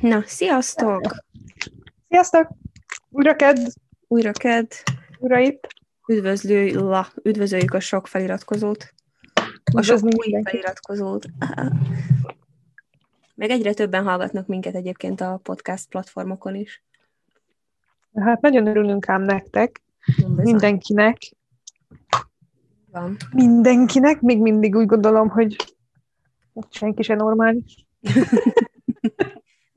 Na, sziasztok! Sziasztok! Újra kedd, Újra kedd. újra itt. Üdvözlő, la, üdvözöljük a sok feliratkozót. A sok új feliratkozót. Meg egyre többen hallgatnak minket egyébként a podcast platformokon is. Hát nagyon örülünk ám nektek, mindenkinek, Van. mindenkinek, még mindig úgy gondolom, hogy senki se normális.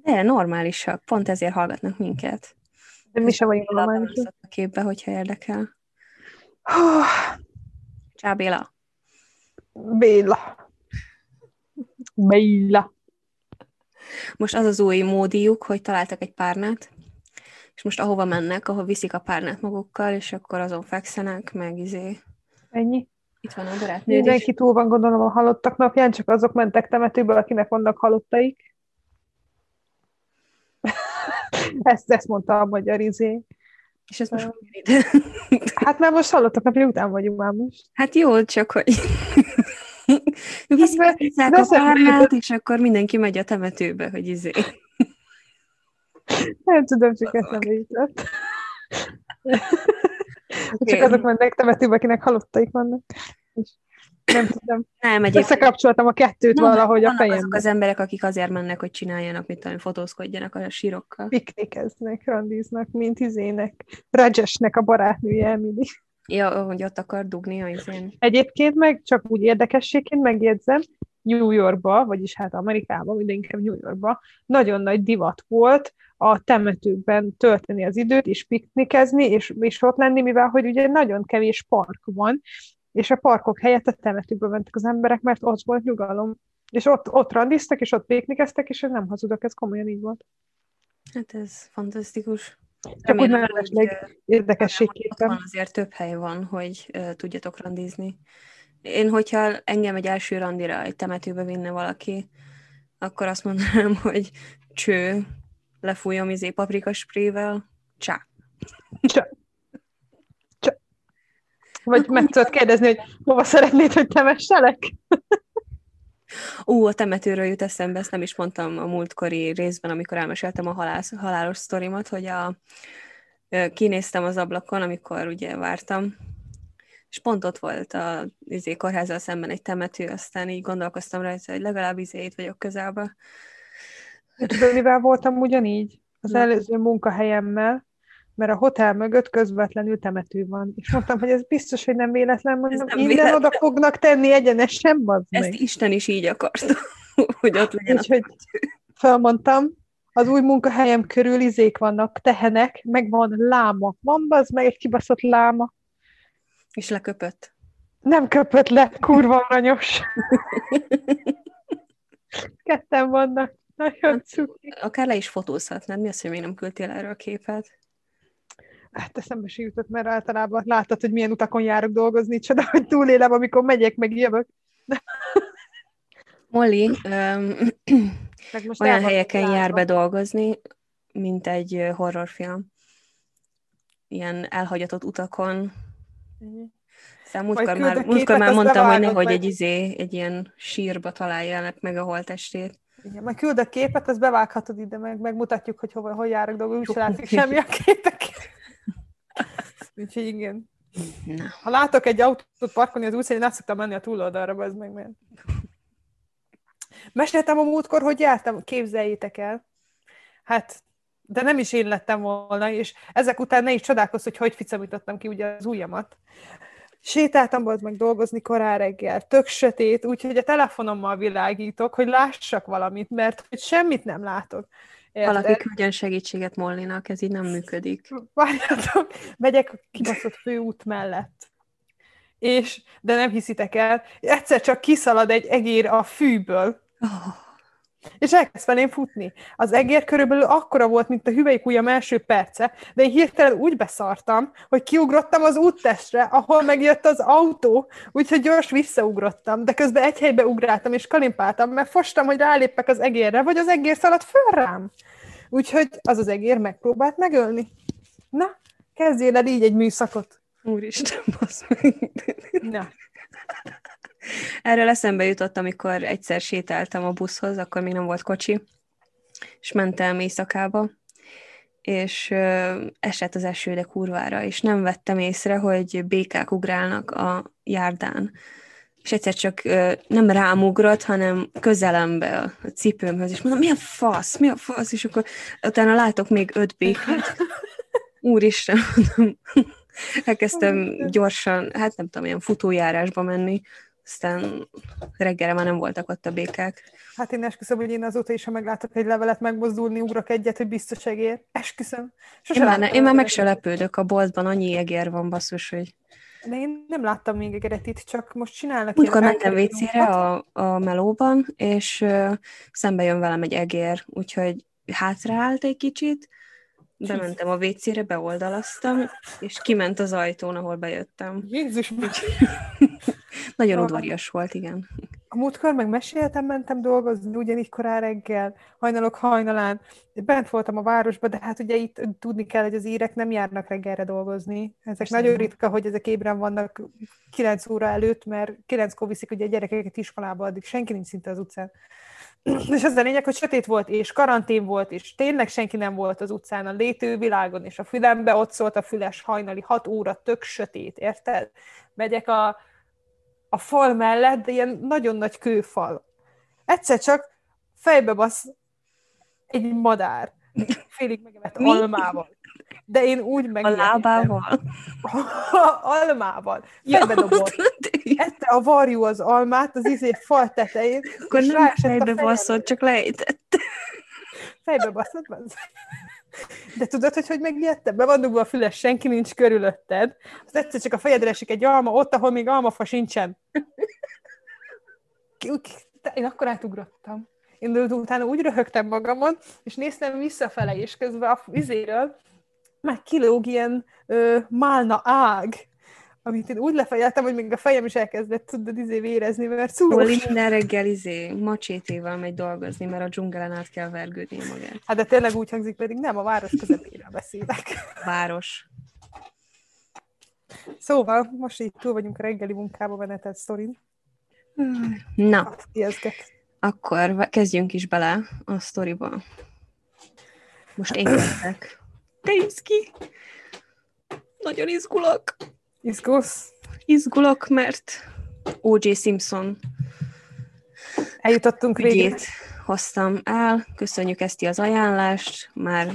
De normálisak, pont ezért hallgatnak minket. De mi sem vagyunk normálisak. a képbe, hogyha érdekel. Hú, Csá, Béla! Béla. Béla. Most az az új módiuk, hogy találtak egy párnát, és most ahova mennek, ahol viszik a párnát magukkal, és akkor azon fekszenek, meg izé. Ennyi. Itt van a barátnőd is. Mindenki túl van gondolom a halottak napján, csak azok mentek temetőbe, akinek vannak halottaik. Ezt, ezt mondta a magyar izé. És ez most ide? Hát már most hallottak napja után vagyunk már most. Hát jó, csak hogy viszik Hát, de a párnát, jutott. és akkor mindenki megy a temetőbe, hogy izé. Nem tudom, csak eszembe jutott. Oké. Csak azok mennek temetőbe, akinek halottaik vannak. És nem tudom. Nem, egyébként Összekapcsoltam a kettőt Nem, valahogy a vannak azok fejemben. az emberek, akik azért mennek, hogy csináljanak, mit tudom, fotózkodjanak a sírokkal. Piknikeznek, randiznak, mint izének. Rajesnek a barátnője Emily. Ja, hogy ott akar dugni a izén. Egyébként meg csak úgy érdekességként megjegyzem, New Yorkba, vagyis hát Amerikában, de inkább New Yorkba, nagyon nagy divat volt a temetőkben tölteni az időt, és piknikezni, és, és ott lenni, mivel hogy ugye nagyon kevés park van, és a parkok helyett a temetőkbe mentek az emberek, mert ott volt nyugalom. És ott, ott randiztak, és ott piknikeztek, és ez nem hazudok, ez komolyan így volt. Hát ez fantasztikus. Csak úgy mellesleg érdekességképpen. van azért több hely van, hogy uh, tudjatok randizni. Én, hogyha engem egy első randira egy temetőbe vinne valaki, akkor azt mondanám, hogy cső, lefújom izé paprikasprével, csá. Csak. Vagy meg tudod kérdezni, hogy hova szeretnéd, hogy temesselek? Ú, a temetőről jut eszembe, ezt nem is mondtam a múltkori részben, amikor elmeséltem a halász, halálos sztorimat, hogy a, kinéztem az ablakon, amikor ugye vártam, és pont ott volt a izé, kórházzal szemben egy temető, aztán így gondolkoztam rajta, hogy legalább izé itt vagyok közelben. Mivel voltam ugyanígy? Az Na. előző munkahelyemmel, mert a hotel mögött közvetlenül temető van. És mondtam, hogy ez biztos, hogy nem véletlen, mondom, nem minden véletlen. oda fognak tenni egyenesen, bazd Ezt meg. Isten is így akarta, hogy ott legyen Úgyhogy felmondtam, az új munkahelyem körül izék vannak, tehenek, meg van láma. Van bazd meg egy kibaszott láma. és leköpött. Nem köpött le, kurva aranyos. Ketten vannak. Nagyon cuki. Akár le is fotózhatnád, mi az, hogy még nem küldtél erről a képet? Hát eszembe se jutott, mert általában láttad, hogy milyen utakon járok dolgozni, csoda, hogy túlélem, amikor megyek, meg jövök. Molly Meg most olyan helyeken jár zárva. be dolgozni, mint egy horrorfilm. Ilyen elhagyatott utakon. Ennyi. Aztán múltkor már, múltkor már mondtam, hogy nehogy meg. egy, izé, egy ilyen sírba találjanak meg a holtestét. Igen, majd küld a képet, ezt bevághatod ide, meg megmutatjuk, hogy hova, hol járok dolgozni, úgyse látszik semmi a képek. Úgyhogy igen. Na, Ha látok egy autót parkolni az utcán, én át szoktam menni a túloldalra, ez meg mert. Meséltem a múltkor, hogy jártam, képzeljétek el. Hát, de nem is én lettem volna, és ezek után ne is csodálkozz, hogy hogy ficamítottam ki ugye az ujjamat. Sétáltam volt meg dolgozni korán reggel, tök sötét, úgyhogy a telefonommal világítok, hogy lássak valamit, mert hogy semmit nem látok. Érted? valaki küldjön segítséget Mollinak, ez így nem működik. Várjatok, megyek a kibaszott főút mellett. És, de nem hiszitek el, egyszer csak kiszalad egy egér a fűből, Oh, és elkezd felém futni. Az egér körülbelül akkora volt, mint a hüvelyk ujjam első perce, de én hirtelen úgy beszartam, hogy kiugrottam az úttestre, ahol megjött az autó, úgyhogy gyors visszaugrottam, de közben egy helybe ugráltam és kalimpáltam, mert fostam, hogy rálépek az egérre, vagy az egér szaladt föl rám. Úgyhogy az az egér megpróbált megölni. Na, kezdjél el így egy műszakot. úristen, basz meg. Na, Erről eszembe jutott, amikor egyszer sétáltam a buszhoz, akkor még nem volt kocsi, és mentem éjszakába, és ö, esett az eső, de kurvára, és nem vettem észre, hogy békák ugrálnak a járdán. És egyszer csak ö, nem rám ugrott, hanem közelembe a, a cipőmhöz, és mondom, mi a fasz, mi a fasz, és akkor utána látok még öt békát. Úristen, mondom, elkezdtem gyorsan, hát nem tudom, ilyen futójárásba menni, aztán reggelre már nem voltak ott a békák. Hát én esküszöm, hogy én azóta is, ha meglátok egy levelet megmozdulni, ugrok egyet, hogy biztos egér. Esküszöm. Sose én, már, ne, én már meg se lepődök, a boltban annyi egér van, basszus, hogy... De én nem láttam még egeret itt, csak most csinálnak Múltkor mentem WC-re a, a melóban, és uh, szembe jön velem egy egér, úgyhogy hátraállt egy kicsit, bementem a WC-re, beoldalaztam, és kiment az ajtón, ahol bejöttem. Jézus! Nagyon udvarias volt, igen. A múltkor meg meséltem, mentem dolgozni, ugyanígy korán reggel, hajnalok hajnalán. Bent voltam a városban, de hát ugye itt tudni kell, hogy az írek nem járnak reggelre dolgozni. Ezek Persze. nagyon ritka, hogy ezek ébren vannak 9 óra előtt, mert 9-kor viszik ugye a gyerekeket iskolába, addig senki nincs szinte az utcán. És az a lényeg, hogy sötét volt, és karantén volt, és tényleg senki nem volt az utcán, a létővilágon, és a fülembe ott szólt a füles hajnali, hat óra, tök sötét, érted? Megyek a, a fal mellett, de ilyen nagyon nagy kőfal. Egyszer csak fejbe basz egy madár, félig megevett almával. De én úgy meg. A lábával? almával. Fejbe dobott. Ette a varjú az almát az izé fal tetején. Akkor nem fejbe baszott, csak lejtett. Fejbe baszott, de tudod, hogy hogy megijedtem? Be van dugva a füles, senki nincs körülötted. Az egyszer csak a fejedre esik egy alma, ott, ahol még almafa sincsen. Én akkor átugrottam. Én utána úgy röhögtem magamon, és néztem visszafele, és közben a vizéről meg kilóg ilyen ö, málna ág, amit én úgy lefejeltem, hogy még a fejem is elkezdett tudod izé vérezni, mert szúrós. Oli minden reggel izé macsétével megy dolgozni, mert a dzsungelen át kell vergődni magát. Hát de tényleg úgy hangzik, pedig nem, a város közepére beszélek. Város. Szóval, most így túl vagyunk a reggeli munkába venetett sztorin. Na, akkor kezdjünk is bele a sztoriba. Most én kezdek. Te ki! Nagyon izgulok. Izgulsz? Izgulok, mert O.J. Simpson eljutottunk végét hoztam el. Köszönjük ezt az ajánlást. Már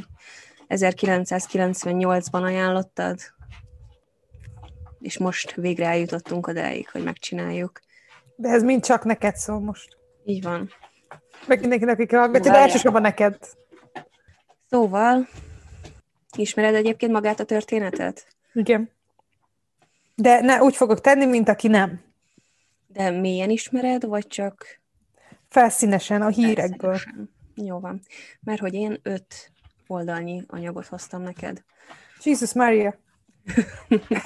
1998-ban ajánlottad, és most végre eljutottunk odáig, hogy megcsináljuk. De ez mind csak neked szól most. Így van. Meg mindenkinek, akik hallgatja, de elsősorban neked. Szóval, ismered egyébként magát a történetet? Igen. De ne, úgy fogok tenni, mint aki nem. De mélyen ismered, vagy csak... Felszínesen, a hírekből. Felszínesen. Jó van. Mert hogy én öt oldalnyi anyagot hoztam neked. Jesus Maria.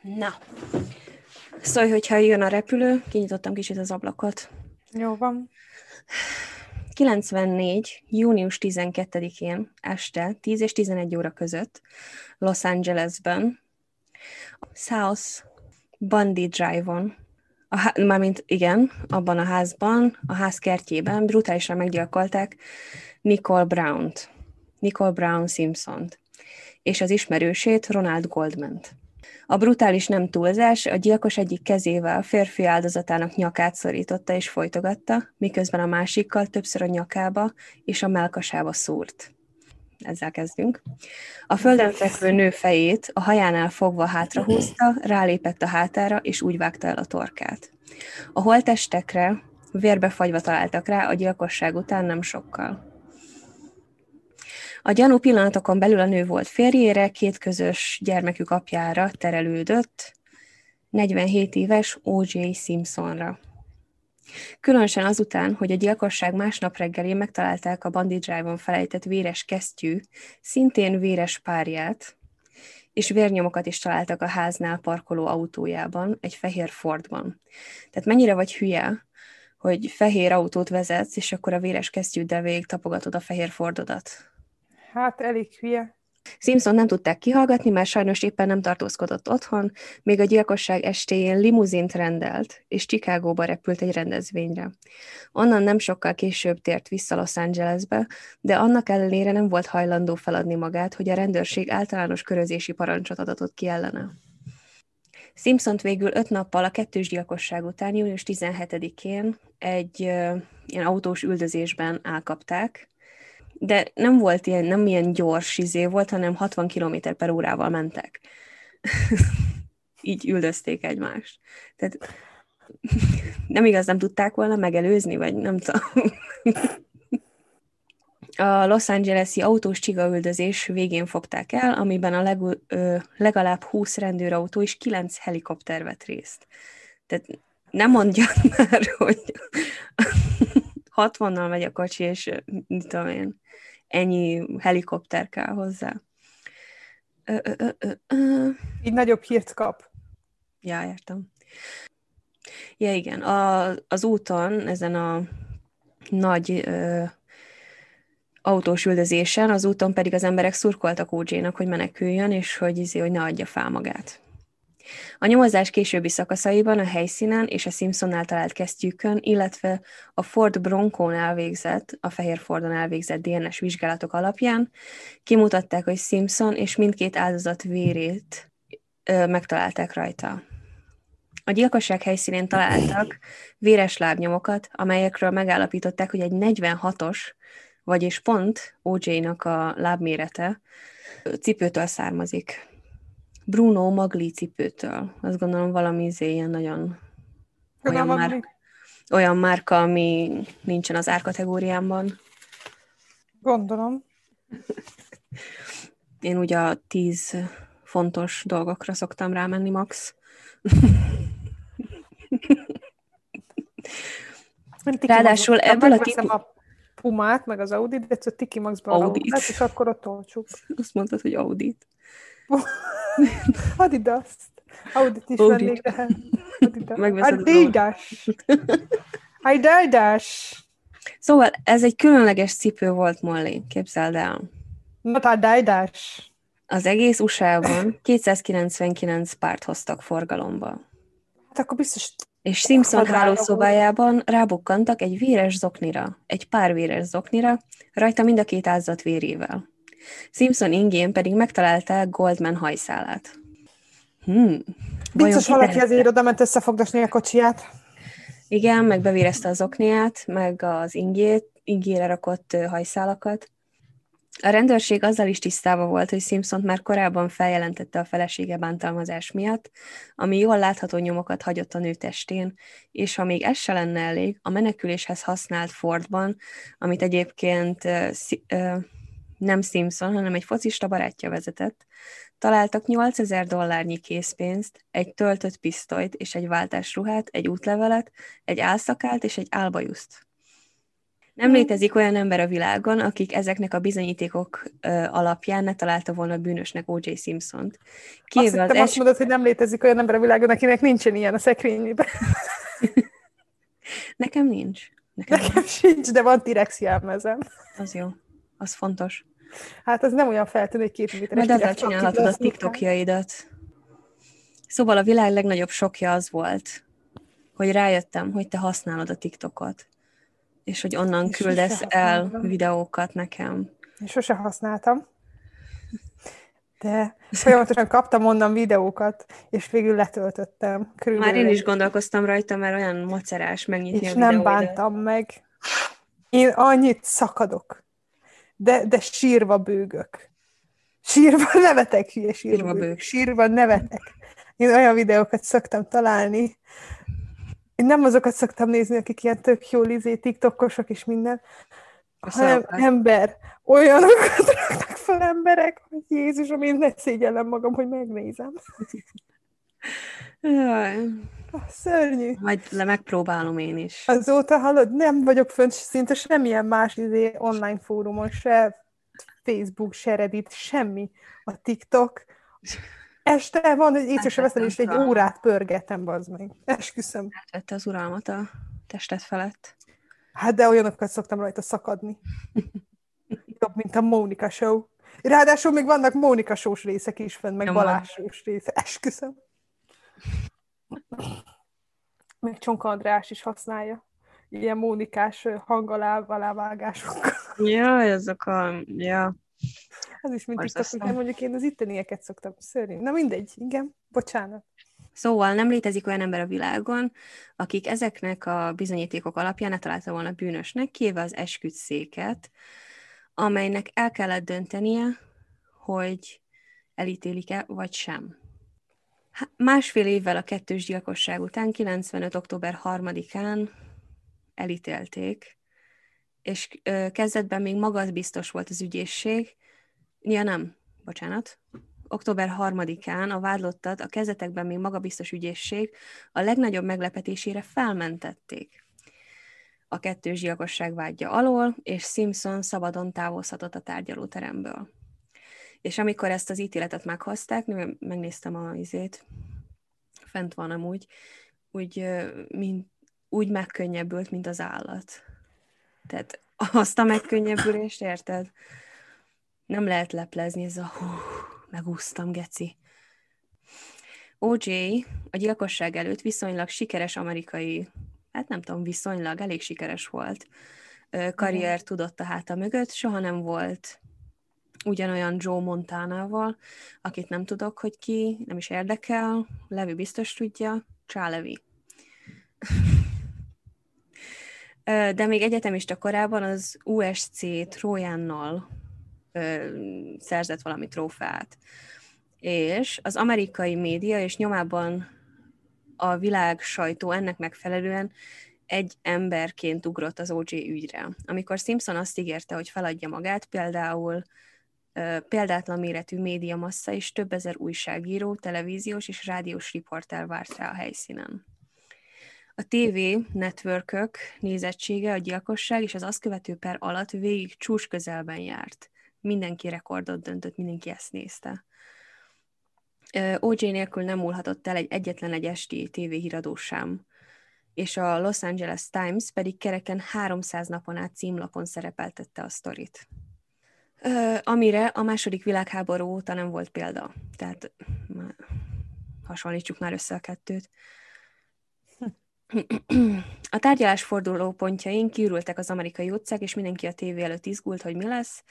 Na. Szóval, hogyha jön a repülő, kinyitottam kicsit az ablakot. Jó van. 94. június 12-én este 10 és 11 óra között Los Angelesben, South Bundy Drive-on, a, mármint igen, abban a házban, a ház kertjében brutálisan meggyilkolták Nicole Brown-t, Nicole Brown Simpson-t, és az ismerősét Ronald Goldman-t. A brutális nem túlzás, a gyilkos egyik kezével a férfi áldozatának nyakát szorította és folytogatta, miközben a másikkal többször a nyakába és a melkasába szúrt. Ezzel kezdünk. A földön fekvő nő fejét a hajánál fogva hátrahúzta, rálépett a hátára, és úgy vágta el a torkát. A holtestekre vérbe fagyva találtak rá a gyilkosság után nem sokkal. A gyanú pillanatokon belül a nő volt férjére, két közös gyermekük apjára terelődött, 47 éves O.J. Simpsonra. Különösen azután, hogy a gyilkosság másnap reggelén megtalálták a Bandit Drive-on felejtett véres kesztyű, szintén véres párját, és vérnyomokat is találtak a háznál parkoló autójában, egy fehér Fordban. Tehát mennyire vagy hülye, hogy fehér autót vezetsz, és akkor a véres kesztyűddel végig tapogatod a fehér Fordodat? Hát elég hülye. Simpson nem tudták kihallgatni, mert sajnos éppen nem tartózkodott otthon, még a gyilkosság estéjén limuzint rendelt, és Chicagóba repült egy rendezvényre. Onnan nem sokkal később tért vissza Los Angelesbe, de annak ellenére nem volt hajlandó feladni magát, hogy a rendőrség általános körözési parancsot adatott ki ellene. Simpsont végül öt nappal a kettős gyilkosság után, június 17-én egy uh, ilyen autós üldözésben elkapták, de nem volt ilyen, nem ilyen gyors izé volt, hanem 60 km per órával mentek. Így üldözték egymást. Tehát nem igaz, nem tudták volna megelőzni, vagy nem tudom. A Los Angeles-i autós csigaüldözés végén fogták el, amiben a leg, ö, legalább 20 rendőrautó és 9 helikopter vett részt. Tehát nem mondja már, hogy 60-nal megy a kocsi, és mit tudom én, ennyi helikopter kell hozzá. Ö, ö, ö, ö. Így nagyobb hírt kap. Ja, értem. Ja, igen. A, az úton, ezen a nagy ö, autós üldözésen, az úton pedig az emberek szurkoltak OJ-nak, hogy meneküljön, és hogy, izé, hogy ne adja fel magát. A nyomozás későbbi szakaszaiban a helyszínen és a Simpsonnál talált kesztyűkön, illetve a Ford Broncón elvégzett, a Fehér Fordon elvégzett DNS vizsgálatok alapján kimutatták, hogy Simpson és mindkét áldozat vérét ö, megtalálták rajta. A gyilkosság helyszínén találtak véres lábnyomokat, amelyekről megállapították, hogy egy 46-os, vagyis pont OJ-nak a lábmérete cipőtől származik. Bruno Magli cipőtől. Azt gondolom valami izé ilyen nagyon olyan, már, olyan márka, ami nincsen az árkategóriámban. Gondolom. Én ugye a tíz fontos dolgokra szoktam rámenni max. Ráadásul ebből a típus... a Pumát, meg az Audit, de a Tiki Maxban Audit. Audit, és akkor ott olcsuk. Azt mondtad, hogy Audit. Adidas. Audit is Audit. vennék, de Adidas. Adidas. Adidas. Szóval ez egy különleges cipő volt, Molly, képzeld el. Not Adidas. Az egész USA-ban 299 párt hoztak forgalomba. Hát akkor biztos... És Simpson hálószobájában rábukkantak egy véres zoknira, egy pár véres zoknira, rajta mind a két áldozat vérével. Simpson ingén pedig megtalálták Goldman hajszálát. Hmm. Biztos valaki azért oda ment összefogdosni a kocsiját. Igen, meg bevérezte az okniát, meg az ingét, ingére rakott hajszálakat. A rendőrség azzal is tisztában volt, hogy Simpson már korábban feljelentette a felesége bántalmazás miatt, ami jól látható nyomokat hagyott a nő testén, és ha még ez se lenne elég, a meneküléshez használt Fordban, amit egyébként uh, nem Simpson, hanem egy focista barátja vezetett, találtak 8000 dollárnyi készpénzt, egy töltött pisztolyt és egy váltásruhát, egy útlevelet, egy álszakált és egy álbajuszt. Nem hmm. létezik olyan ember a világon, akik ezeknek a bizonyítékok ö, alapján ne találta volna bűnösnek O.J. Simpson-t. Kivéve azt, az es... azt mondod, hogy nem létezik olyan ember a világon, akinek nincsen ilyen a szekrényében. Nekem nincs. Nekem, Nekem nincs. sincs, de van T-rex jelmezem. Az jó az fontos. Hát az nem olyan feltűnő, hogy két méteres. Majd ezzel csinálhatod a TikTokjaidat. Szóval a világ legnagyobb sokja az volt, hogy rájöttem, hogy te használod a TikTokot, és hogy onnan és küldesz el videókat nekem. Én sose használtam, de folyamatosan kaptam onnan videókat, és végül letöltöttem. Körülbelül Már én is gondolkoztam rajta, mert olyan macerás megnyitni és a nem bántam meg. Én annyit szakadok de, de sírva bőgök. Sírva nevetek, hülye sírva, sírva bőgök. Sírva nevetek. Én olyan videókat szoktam találni, én nem azokat szoktam nézni, akik ilyen tök jó izé, tiktokosok és minden, hanem ember, olyanokat raknak fel emberek, hogy Jézus, én ne szégyellem magam, hogy megnézem. Jaj. Szörnyű. Majd le megpróbálom én is. Azóta hallod, nem vagyok fönt szinte semmilyen más izé, online fórumon, se Facebook, se Reddit, semmi. A TikTok. Este van, hogy észre sem veszem, és egy órát pörgetem, bazd meg. Esküszöm. Átvette az uralmat a testet felett. Hát de olyanokat szoktam rajta szakadni. Jobb, mint a Mónika Show. Ráadásul még vannak Mónika sós részek is fenn, meg Balázs sós része. Esküszöm. Még Csonka András is használja. Ilyen Mónikás ö, hangalá, alávágásokkal. Ja, ezek a... Ja. Az is Borzasztó. TikTokon, mondjuk én az ittenieket szoktam szörnyű. Na mindegy, igen, bocsánat. Szóval nem létezik olyan ember a világon, akik ezeknek a bizonyítékok alapján ne találta volna bűnösnek, kivéve az esküdszéket, amelynek el kellett döntenie, hogy elítélik-e, vagy sem. Másfél évvel a kettős gyilkosság után, 95. október 3-án elítélték, és kezdetben még magazbiztos volt az ügyészség. Ja nem, bocsánat. Október 3-án a vádlottat a kezdetekben még magabiztos ügyészség a legnagyobb meglepetésére felmentették a kettős gyilkosság vágya alól, és Simpson szabadon távozhatott a tárgyalóteremből. És amikor ezt az ítéletet meghozták, megnéztem a izét, fent van amúgy, úgy, mint, úgy megkönnyebbült, mint az állat. Tehát azt a megkönnyebbülést, érted? Nem lehet leplezni, ez a hú, megúsztam, geci. OJ a gyilkosság előtt viszonylag sikeres amerikai, hát nem tudom, viszonylag, elég sikeres volt. Karrier tudott a háta mögött, soha nem volt ugyanolyan Joe Montanával, akit nem tudok, hogy ki, nem is érdekel, Levi biztos tudja, Csálevi. Ö, De még egyetemista korában az USC Trójánnal szerzett valami trófeát. És az amerikai média és nyomában a világ sajtó ennek megfelelően egy emberként ugrott az OJ ügyre. Amikor Simpson azt ígérte, hogy feladja magát, például példátlan méretű médiamassa és több ezer újságíró, televíziós és rádiós riporter várt rá a helyszínen. A TV networkök nézettsége, a gyilkosság és az azt követő per alatt végig csúcs közelben járt. Mindenki rekordot döntött, mindenki ezt nézte. OJ nélkül nem múlhatott el egy egyetlen egy esti tévéhíradó sem, és a Los Angeles Times pedig kereken 300 napon át címlapon szerepeltette a sztorit. Ö, amire a második világháború óta nem volt példa. Tehát má- hasonlítsuk már össze a kettőt. A tárgyalás forduló pontjain kiürültek az amerikai utcák, és mindenki a tévé előtt izgult, hogy mi lesz,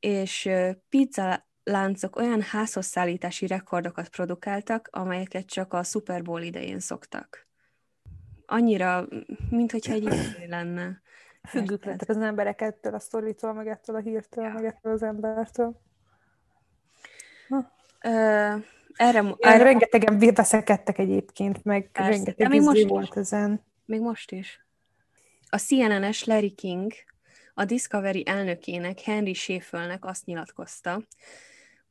és pizza láncok olyan házhoz szállítási rekordokat produkáltak, amelyeket csak a Super Bowl idején szoktak. Annyira, mint hogyha egy izé lenne. Függők Érted? lettek az emberek ettől a sztoritól, meg ettől a hírtől, meg ettől az embertől. Ö, erre, Erre erre rengetegen veszekedtek egyébként, meg Persze, rengeteg még izé most is. volt ezen. Még most is. A CNN-es Larry King a Discovery elnökének, Henry Schäfelnek azt nyilatkozta,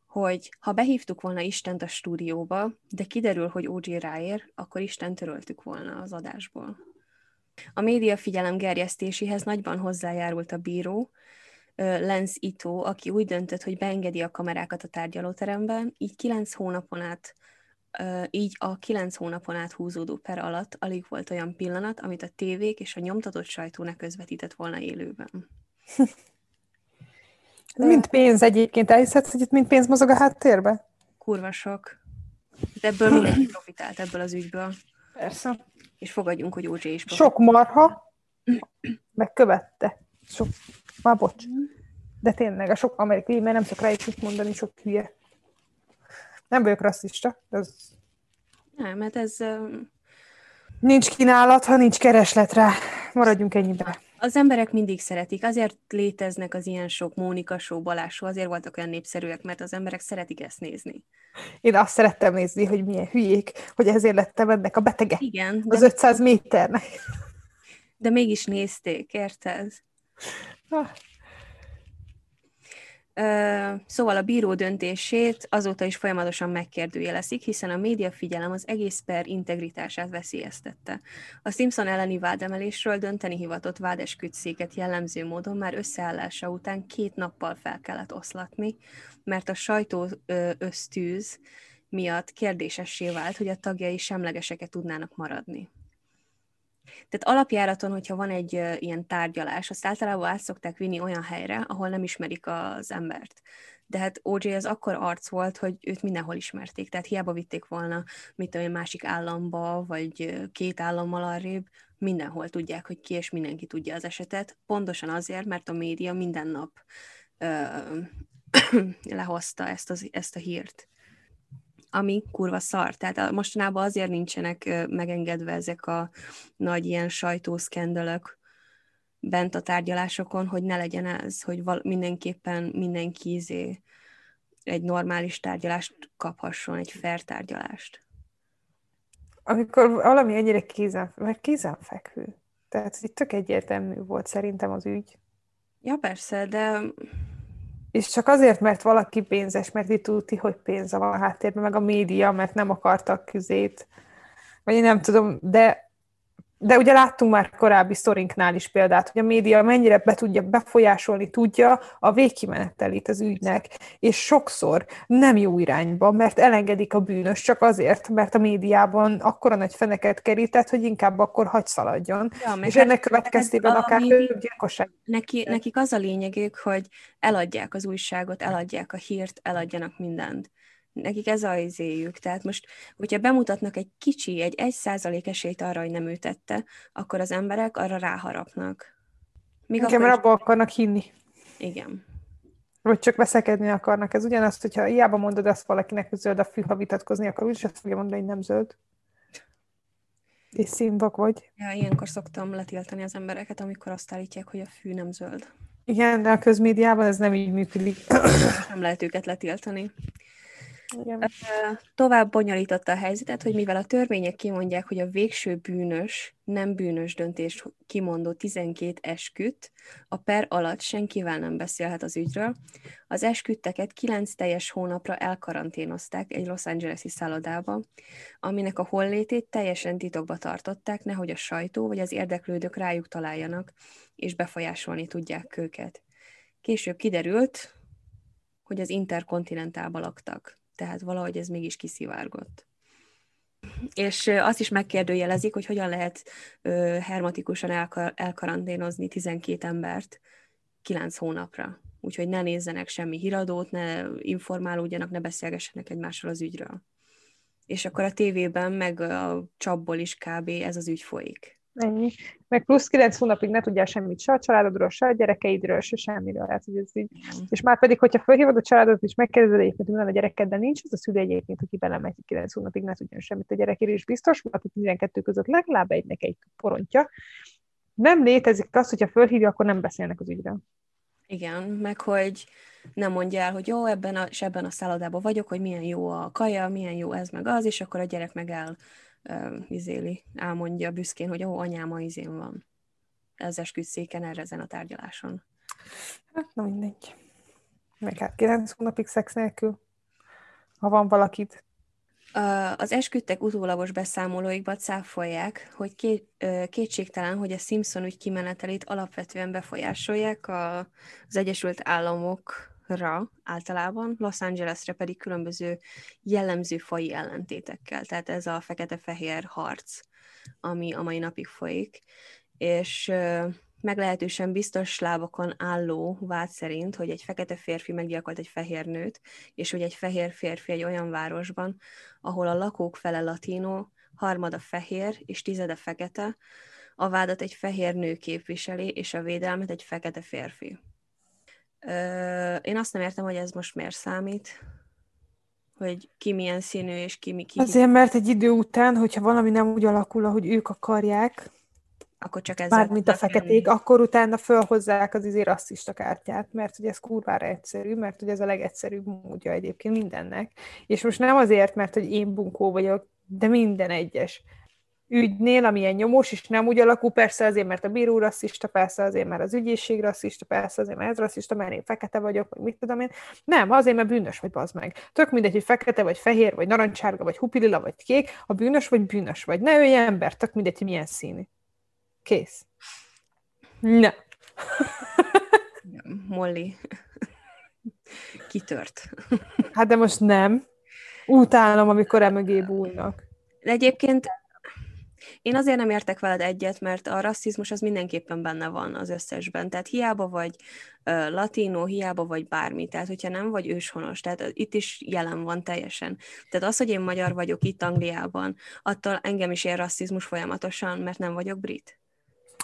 hogy ha behívtuk volna Istent a stúdióba, de kiderül, hogy OJ ráér, akkor Isten töröltük volna az adásból. A média figyelem gerjesztéséhez nagyban hozzájárult a bíró, Lance Ito, aki úgy döntött, hogy beengedi a kamerákat a tárgyalóteremben, így kilenc hónapon át így a kilenc hónapon át húzódó per alatt alig volt olyan pillanat, amit a tévék és a nyomtatott sajtó ne közvetített volna élőben. Ez mind pénz egyébként. Elhiszed, hogy itt mind pénz mozog a háttérben? Kurva sok. De ebből mindenki profitált ebből az ügyből. Persze. És fogadjunk, hogy OJ is. Sok marha, meg követte. Sok, már bocs. De tényleg, a sok amerikai, mert nem szok rájuk mit mondani, sok hülye. Nem vagyok rasszista, de az Nem, mert ez ö, nincs kínálat, ha nincs kereslet rá. Maradjunk ennyibe. Az emberek mindig szeretik. Azért léteznek az ilyen sok Mónika show, Balázs show, azért voltak olyan népszerűek, mert az emberek szeretik ezt nézni. Én azt szerettem nézni, hogy milyen hülyék, hogy ezért lettem ennek a betege. Igen, Az de, 500 méternek. de mégis nézték, érted? Szóval a bíró döntését azóta is folyamatosan megkérdőjelezik, hiszen a média figyelem az egész per integritását veszélyeztette. A Simpson elleni vádemelésről dönteni hivatott vádeskütszéket jellemző módon már összeállása után két nappal fel kellett oszlatni, mert a sajtó ö, miatt kérdésessé vált, hogy a tagjai semlegeseket tudnának maradni. Tehát alapjáraton, hogyha van egy ilyen tárgyalás, azt általában át szokták vinni olyan helyre, ahol nem ismerik az embert. De hát OJ az akkor arc volt, hogy őt mindenhol ismerték, tehát hiába vitték volna, mit olyan másik államba, vagy két állammal arrébb, mindenhol tudják, hogy ki, és mindenki tudja az esetet. Pontosan azért, mert a média minden nap ö, lehozta ezt, az, ezt a hírt ami kurva szar. Tehát mostanában azért nincsenek megengedve ezek a nagy ilyen sajtószkendalök bent a tárgyalásokon, hogy ne legyen ez, hogy val- mindenképpen mindenki izé egy normális tárgyalást kaphasson, egy fair tárgyalást. Amikor valami ennyire kézen, mert kézenfekvő. Tehát itt tök egyértelmű volt szerintem az ügy. Ja, persze, de és csak azért, mert valaki pénzes, mert itt tudti, hogy pénze van a háttérben, meg a média, mert nem akartak küzét, vagy én nem tudom, de de ugye láttunk már korábbi sztorinknál is példát, hogy a média mennyire be tudja befolyásolni, tudja a végkimenetelét az ügynek, és sokszor nem jó irányba, mert elengedik a bűnös csak azért, mert a médiában akkora nagy feneket kerített, hogy inkább akkor hagy szaladjon. Ja, és ennek következtében akár gyilkosság. Neki, nekik az a lényegük, hogy eladják az újságot, eladják a hírt, eladjanak mindent nekik ez a izéjük. Tehát most, hogyha bemutatnak egy kicsi, egy egy százalék esélyt arra, hogy nem ő tette, akkor az emberek arra ráharapnak. Még Igen, mert abba akarnak hinni. Igen. Vagy csak veszekedni akarnak. Ez ugyanazt, hogyha hiába mondod azt valakinek, hogy zöld a fű, ha vitatkozni akar, úgyis azt fogja mondani, hogy nem zöld. És színvak vagy. Ja, ilyenkor szoktam letiltani az embereket, amikor azt állítják, hogy a fű nem zöld. Igen, de a közmédiában ez nem így működik. Nem lehet őket letiltani. Igen. Tovább bonyolította a helyzetet, hogy mivel a törvények kimondják, hogy a végső bűnös, nem bűnös döntés kimondó 12 esküt, a per alatt senkivel nem beszélhet az ügyről, az eskütteket 9 teljes hónapra elkaranténozták egy Los Angeles-i szállodába, aminek a hollétét teljesen titokba tartották, nehogy a sajtó vagy az érdeklődők rájuk találjanak, és befolyásolni tudják őket. Később kiderült, hogy az interkontinentálba laktak tehát valahogy ez mégis kiszivárgott. És azt is megkérdőjelezik, hogy hogyan lehet hermatikusan elkar- elkaranténozni 12 embert 9 hónapra. Úgyhogy ne nézzenek semmi híradót, ne informálódjanak, ne beszélgessenek egymással az ügyről. És akkor a tévében, meg a csapból is kb. ez az ügy folyik. Ennyi. Meg plusz kilenc hónapig ne tudjál semmit se a családodról, se a gyerekeidről, se semmiről. Hát, hogy ez így. Mm. És már pedig, hogyha felhívod a családot, és megkérdezed egyébként, hogy a gyereked, de nincs az a szülő egyébként, aki belemegy kilenc hónapig, ne tudjon semmit a gyerekéről, és biztos volt, hogy 12 között legalább egynek egy porontja. Nem létezik az, hogyha fölhívja, akkor nem beszélnek az ügyről. Igen, meg hogy nem mondja el, hogy jó, ebben a, és ebben a szállodában vagyok, hogy milyen jó a kaja, milyen jó ez meg az, és akkor a gyerek meg el izéli, elmondja büszkén, hogy ó, anyám a izén van. Ez esküdszéken erre ezen a tárgyaláson. Hát, na mindegy. Meg hát 9 hónapig szex nélkül, ha van valakit. Az esküdtek utólagos beszámolóikba cáfolják, hogy két, kétségtelen, hogy a Simpson ügy kimenetelét alapvetően befolyásolják az Egyesült Államok ra általában, Los Angelesre pedig különböző jellemző fai ellentétekkel. Tehát ez a fekete-fehér harc, ami a mai napig folyik. És meglehetősen biztos lábakon álló vád szerint, hogy egy fekete férfi meggyilkolt egy fehér nőt, és hogy egy fehér férfi egy olyan városban, ahol a lakók fele latino, harmada fehér és tizede fekete, a vádat egy fehér nő képviseli, és a védelmet egy fekete férfi. Én azt nem értem, hogy ez most miért számít, hogy ki milyen színű, és ki mi ki. Azért, mert egy idő után, hogyha valami nem úgy alakul, ahogy ők akarják, akkor csak ez Mármint a feketék, akkor utána fölhozzák az izé rasszista kártyát, mert hogy ez kurvára egyszerű, mert hogy ez a legegyszerűbb módja egyébként mindennek. És most nem azért, mert hogy én bunkó vagyok, de minden egyes ügynél, amilyen nyomós, és nem úgy alakul, persze azért, mert a bíró rasszista, persze azért, mert az ügyészség rasszista, persze azért, mert ez rasszista, mert én fekete vagyok, vagy mit tudom én. Nem, azért, mert bűnös vagy, bazd meg. Tök mindegy, hogy fekete, vagy fehér, vagy narancsárga, vagy hupilila, vagy kék, a bűnös vagy bűnös vagy. Ne ölj ember, tök mindegy, hogy milyen színű. Kész. Ne. Molly. Kitört. Hát de most nem. Utálom, amikor emögé bújnak. De egyébként Én azért nem értek veled egyet, mert a rasszizmus az mindenképpen benne van az összesben. Tehát hiába vagy uh, latino, hiába vagy bármi. Tehát, hogyha nem vagy őshonos, tehát itt is jelen van teljesen. Tehát az, hogy én magyar vagyok itt Angliában, attól engem is ér rasszizmus folyamatosan, mert nem vagyok brit.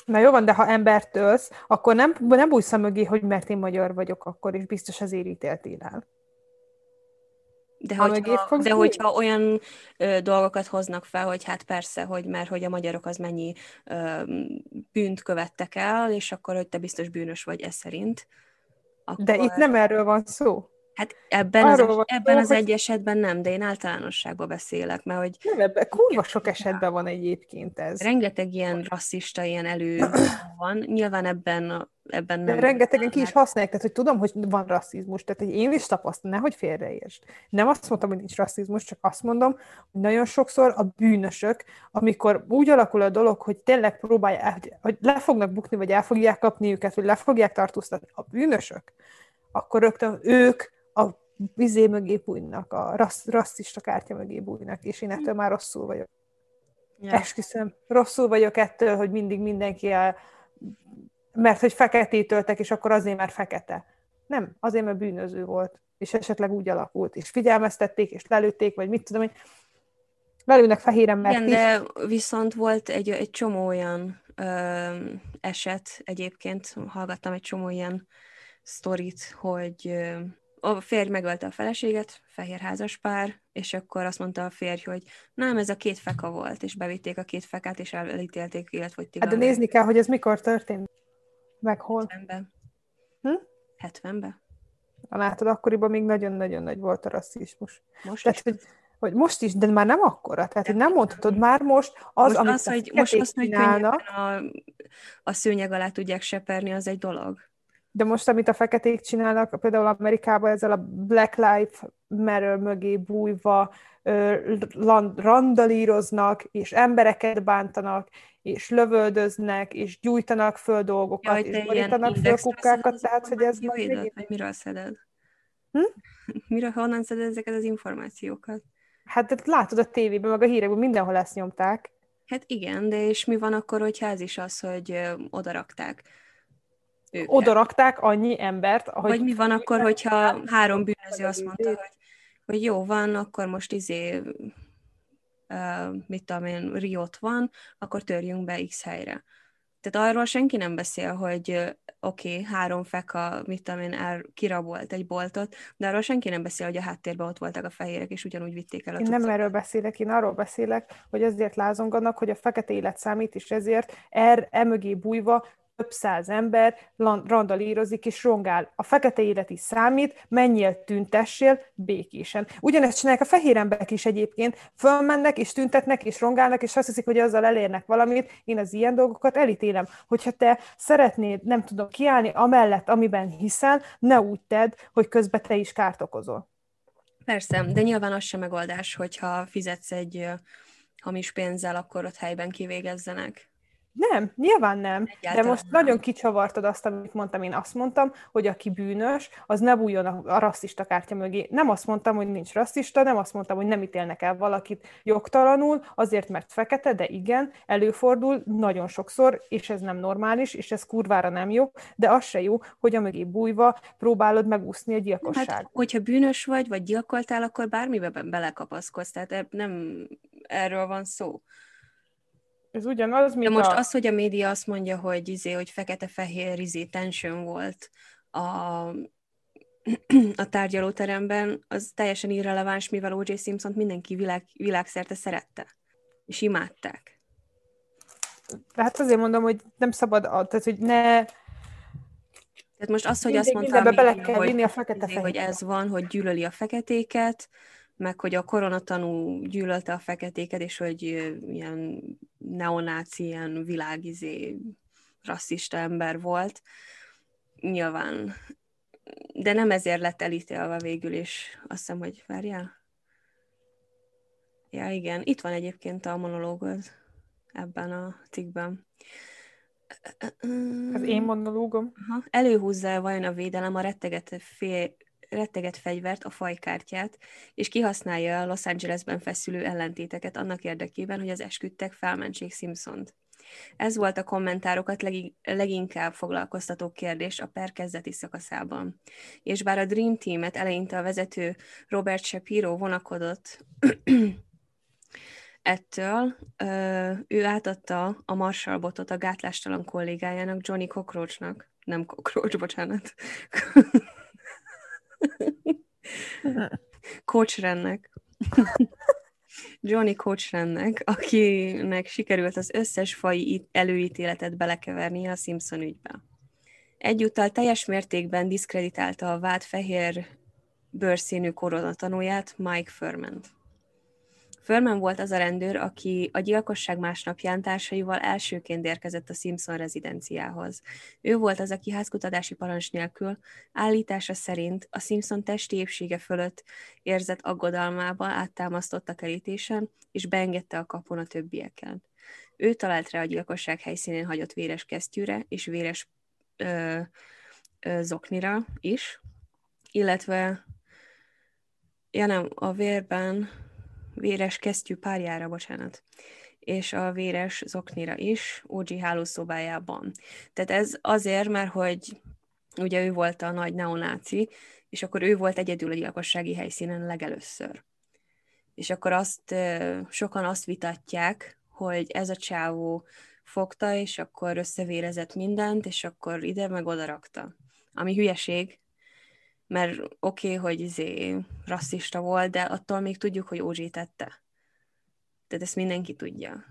Na jó van, de ha embert ölsz, akkor nem, nem bújsz a mögé, hogy mert én magyar vagyok, akkor is biztos az ítéltél el. De, hogyha, de hogyha olyan ö, dolgokat hoznak fel, hogy hát persze, hogy mert hogy a magyarok az mennyi ö, bűnt követtek el, és akkor, hogy te biztos bűnös vagy ez szerint. Akkor... De itt nem erről van szó. Hát ebben az, van, ebben az egy esetben nem, de én általánosságban beszélek, mert hogy... Nem, ebben kurva sok esetben van egyébként ez. Rengeteg ilyen rasszista ilyen elő van, nyilván ebben, ebben nem... De rengetegen ki is használják, tehát hogy tudom, hogy van rasszizmus, tehát hogy én is tapasztalom, nehogy félreértsd. Nem azt mondtam, hogy nincs rasszizmus, csak azt mondom, hogy nagyon sokszor a bűnösök, amikor úgy alakul a dolog, hogy tényleg próbálják, hogy le fognak bukni, vagy el fogják kapni őket, vagy le fogják tartóztatni a bűnösök, akkor rögtön ők a vizé mögé bújnak, a rassz, rasszista kártya mögé bújnak, és én ettől már rosszul vagyok. Ja. Esküszöm, rosszul vagyok ettől, hogy mindig mindenki el, mert hogy feketét töltek, és akkor azért, mert fekete. Nem, azért, mert bűnöző volt, és esetleg úgy alakult, és figyelmeztették, és lelőtték, vagy mit tudom én. Lelőnek fehéren, mert Igen, de viszont volt egy, egy csomó olyan ö, eset egyébként, hallgattam egy csomó ilyen sztorit, hogy ö, a férj megölte a feleséget, fehér házas pár, és akkor azt mondta a férj, hogy nem, ez a két feka volt, és bevitték a két fekát, és elítélték életfogytiglanra. Hát de nézni kell, hogy ez mikor történt. Meg hol. 70-ben. Hm? 70-ben. Látod, akkoriban még nagyon-nagyon nagy volt a rasszizmus. Most Tehát, hogy, hogy most is, de már nem akkora. Tehát, hogy nem mondhatod már most, az, most amit az, hogy, most az, hogy a, a szőnyeg alá tudják seperni, az egy dolog. De most, amit a feketék csinálnak, például Amerikában ezzel a Black Life Matter mögé bújva randalíroznak, és embereket bántanak, és lövöldöznek, és gyújtanak föl dolgokat, ja, és borítanak föl kukkákat, tehát, hogy ez... Vagy miről szeded? Hm? Miről, honnan szeded ezeket az információkat? Hát látod a tévében, meg a hírekben, mindenhol ezt nyomták. Hát igen, de és mi van akkor, hogyha ez is az, hogy odarakták? Őket. Oda rakták annyi embert, ahogy... Vagy mi van akkor, hogyha három bűnöző azt mondta, hogy, hogy jó van, akkor most izé, uh, mit tudom én, Riot van, akkor törjünk be X helyre. Tehát arról senki nem beszél, hogy oké, okay, három feka, mit tudom én, el, kirabolt egy boltot, de arról senki nem beszél, hogy a háttérben ott voltak a fehérek, és ugyanúgy vitték el a Én nem erről beszélek, én arról beszélek, hogy azért lázonganak, hogy a fekete élet számít, és ezért er, emögé bújva több száz ember randalírozik és rongál. A fekete élet is számít, menjél, tüntessél békésen. Ugyanezt csinálják a fehér emberek is egyébként, fölmennek és tüntetnek és rongálnak, és azt hiszik, hogy azzal elérnek valamit. Én az ilyen dolgokat elítélem. Hogyha te szeretnéd, nem tudom, kiállni amellett, amiben hiszel, ne úgy tedd, hogy közben te is kárt okozol. Persze, de nyilván az sem megoldás, hogyha fizetsz egy hamis pénzzel, akkor ott helyben kivégezzenek. Nem, nyilván nem. Egyáltalán de most nem. nagyon kicsavartad azt, amit mondtam. Én azt mondtam, hogy aki bűnös, az ne bújjon a, a rasszista kártya mögé. Nem azt mondtam, hogy nincs rasszista, nem azt mondtam, hogy nem ítélnek el valakit jogtalanul, azért, mert fekete, de igen, előfordul nagyon sokszor, és ez nem normális, és ez kurvára nem jó, de az se jó, hogy a mögé bújva próbálod megúszni a gyilkosságot. Hát, hogyha bűnös vagy, vagy gyilkoltál, akkor bármiben belekapaszkodsz, tehát nem erről van szó. Ez ugyanaz, mint De most a... az, hogy a média azt mondja, hogy izé, hogy fekete-fehér izé tension volt a, a tárgyalóteremben, az teljesen irreleváns, mivel O.J. simpson mindenki világ, világszerte szerette, és imádták. De hát azért mondom, hogy nem szabad, tehát hogy ne... Tehát most az, hogy azt mondta, bele kell hogy, a fekete izé, hogy ez van, hogy gyűlöli a feketéket, meg hogy a koronatanú gyűlölte a feketéket, és hogy ilyen neonáci, ilyen világizé rasszista ember volt. Nyilván. De nem ezért lett elítélve végül is. Azt hiszem, hogy várjál. Ja, igen. Itt van egyébként a monológod ebben a cikkben. Az én monológom? Aha. Előhúzza vajon a védelem a retteget fél, retteget fegyvert, a fajkártyát, és kihasználja a Los Angelesben feszülő ellentéteket annak érdekében, hogy az esküdtek felmentsék Simpsont. Ez volt a kommentárokat leginkább foglalkoztató kérdés a per kezdeti szakaszában. És bár a Dream Team-et eleinte a vezető Robert Shapiro vonakodott ettől, ő átadta a Marshall botot a gátlástalan kollégájának, Johnny Cockroachnak. Nem Cockroach, bocsánat. Coachrennek. Johnny Cochrannek, akinek sikerült az összes fai előítéletet belekeverni a Simpson ügybe. Egyúttal teljes mértékben diszkreditálta a vád fehér bőrszínű koronatanúját, Mike Furman-t. Furman volt az a rendőr, aki a gyilkosság másnapján társaival elsőként érkezett a Simpson rezidenciához. Ő volt az, aki házkutatási parancs nélkül állítása szerint a Simpson testi épsége fölött érzett aggodalmába áttámasztott a kerítésen, és beengedte a kapon a többieket. Ő talált rá a gyilkosság helyszínén hagyott véres kesztyűre és véres ö, ö, zoknira is, illetve ja nem, a vérben véres kesztyű párjára, bocsánat, és a véres zoknira is, OG hálószobájában. Tehát ez azért, mert hogy ugye ő volt a nagy neonáci, és akkor ő volt egyedül a gyilkossági helyszínen legelőször. És akkor azt sokan azt vitatják, hogy ez a csávó fogta, és akkor összevérezett mindent, és akkor ide meg oda rakta. Ami hülyeség, mert oké, okay, hogy izé rasszista volt, de attól még tudjuk, hogy OG tette. Tehát ezt mindenki tudja.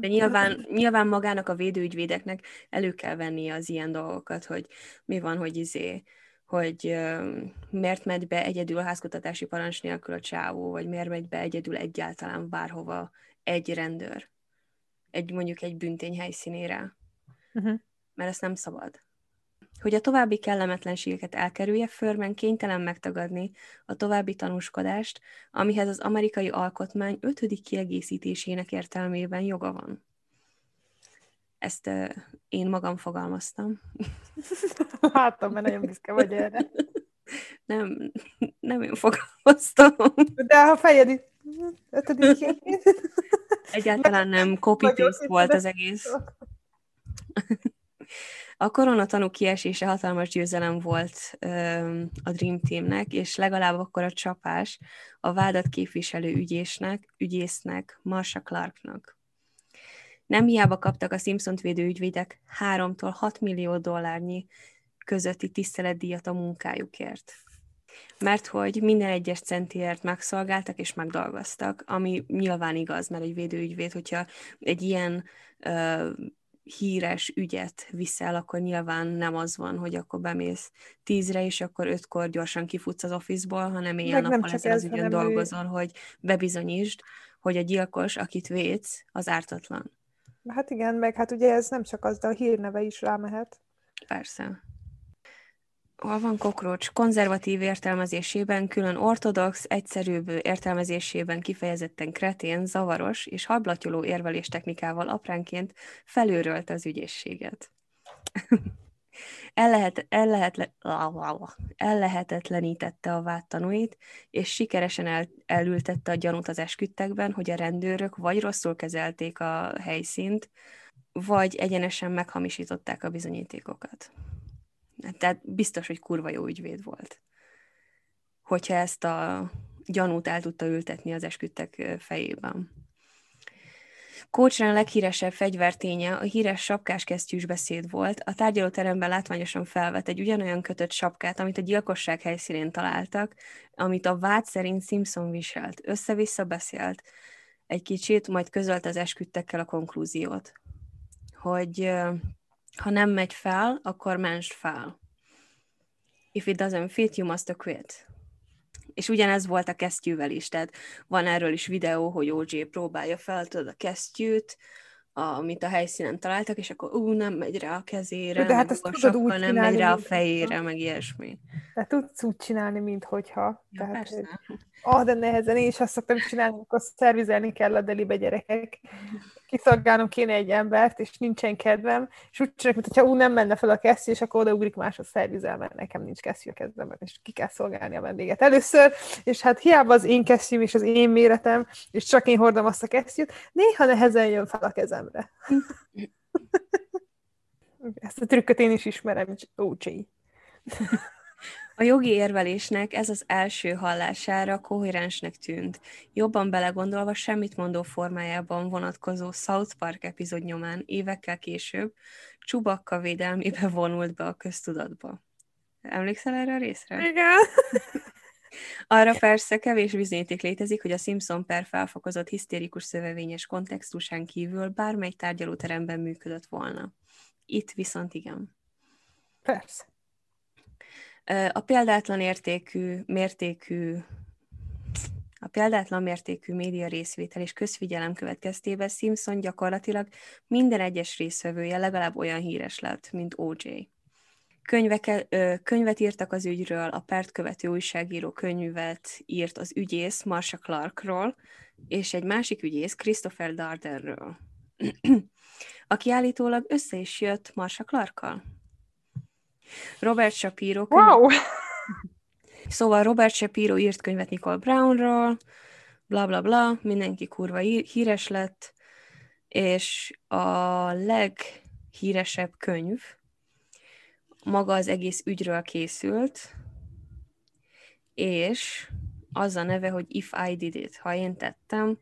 De nyilván, nyilván magának a védőügyvédeknek elő kell venni az ilyen dolgokat, hogy mi van, hogy izé, hogy uh, miért megy be egyedül a házkutatási parancs nélkül a csávó, vagy miért megy be egyedül egyáltalán bárhova egy rendőr. Egy mondjuk egy büntény helyszínére. Uh-huh. Mert ezt nem szabad. Hogy a további kellemetlenségeket elkerülje, Förmen kénytelen megtagadni a további tanúskodást, amihez az amerikai alkotmány ötödik kiegészítésének értelmében joga van. Ezt uh, én magam fogalmaztam. Láttam, mert nagyon büszke vagy erre. Nem, nem én fogalmaztam. De a fejed ötödik Egyáltalán nem copy volt az egész. A koronatanú kiesése hatalmas győzelem volt ö, a Dream Teamnek, és legalább akkor a csapás a vádat képviselő ügyésnek, ügyésznek, Marsha Clarknak. Nem hiába kaptak a Simpsont védő ügyvédek 3-tól 6 millió dollárnyi közötti tiszteletdíjat a munkájukért. Mert hogy minden egyes centiért megszolgáltak és megdolgoztak, ami nyilván igaz, mert egy védőügyvéd, hogyha egy ilyen ö, híres ügyet viszel, akkor nyilván nem az van, hogy akkor bemész tízre, és akkor ötkor gyorsan kifutsz az office-ból, hanem ilyen nappal ezen az ügyön dolgozol, ő... hogy bebizonyítsd, hogy a gyilkos, akit védsz, az ártatlan. Hát igen, meg hát ugye ez nem csak az, de a hírneve is rámehet. Persze hol van kokrocs, konzervatív értelmezésében, külön ortodox, egyszerűbb értelmezésében kifejezetten kretén, zavaros és hablatyoló érvelés technikával apránként felőrölt az ügyészséget. el, lehet, el, lehet, el lehetetlenítette a vádtanúit, és sikeresen el, elültette a gyanút az esküdtekben, hogy a rendőrök vagy rosszul kezelték a helyszínt, vagy egyenesen meghamisították a bizonyítékokat. Tehát biztos, hogy kurva jó ügyvéd volt. Hogyha ezt a gyanút el tudta ültetni az esküdtek fejében. Kócsrán leghíresebb fegyverténye a híres sapkás kesztyűs beszéd volt. A tárgyalóteremben látványosan felvett egy ugyanolyan kötött sapkát, amit a gyilkosság helyszínén találtak, amit a vád szerint Simpson viselt. Össze-vissza beszélt egy kicsit, majd közölt az esküdtekkel a konklúziót, hogy ha nem megy fel, akkor mensd fel. If it doesn't fit, you must quit. És ugyanez volt a kesztyűvel is, tehát van erről is videó, hogy OJ próbálja fel tudod, a kesztyűt, amit a helyszínen találtak, és akkor ú, nem megy rá a kezére, de hát ezt tudod úgy nem megy rá a fejére, ha. meg ilyesmi. De tudsz úgy csinálni, mint hogyha. Ja, Tehát, persze. Ah, de nehezen, én is azt szoktam csinálni, amikor szervizelni kell a delibe gyerekek. kiszolgálnom kéne egy embert, és nincsen kedvem, és úgy csinálok, mintha ú, nem menne fel a kesztyű, és akkor odaugrik máshoz szervizel, mert nekem nincs kesztyű a kezdemben, és ki kell szolgálni a vendéget először, és hát hiába az én kesztyűm és az én méretem, és csak én hordom azt a kesztyűt, néha nehezen jön fel a kezemre. Ezt a trükköt én is ismerem, OJ. A jogi érvelésnek ez az első hallására koherensnek tűnt. Jobban belegondolva semmit mondó formájában vonatkozó South Park epizód nyomán évekkel később Csubakka védelmébe vonult be a köztudatba. Emlékszel erre a részre? Igen. Arra persze kevés bizonyíték létezik, hogy a Simpson per felfokozott hisztérikus szövevényes kontextusán kívül bármely tárgyalóteremben működött volna. Itt viszont igen. Persze. A példátlan értékű, mértékű a példátlan mértékű média részvétel és közfigyelem következtében Simpson gyakorlatilag minden egyes részvevője legalább olyan híres lett, mint OJ. Könyveke, ö, könyvet írtak az ügyről, a pert követő újságíró könyvet írt az ügyész Marsha Clarkról, és egy másik ügyész Christopher Darderről, aki állítólag össze is jött Marsha Clarkkal. Robert Shapiro. Könyv... Wow! Szóval Robert Shapiro írt könyvet Nicole Brownról, bla bla bla, mindenki kurva híres lett, és a leghíresebb könyv maga az egész ügyről készült, és az a neve, hogy If I Did It, ha én tettem,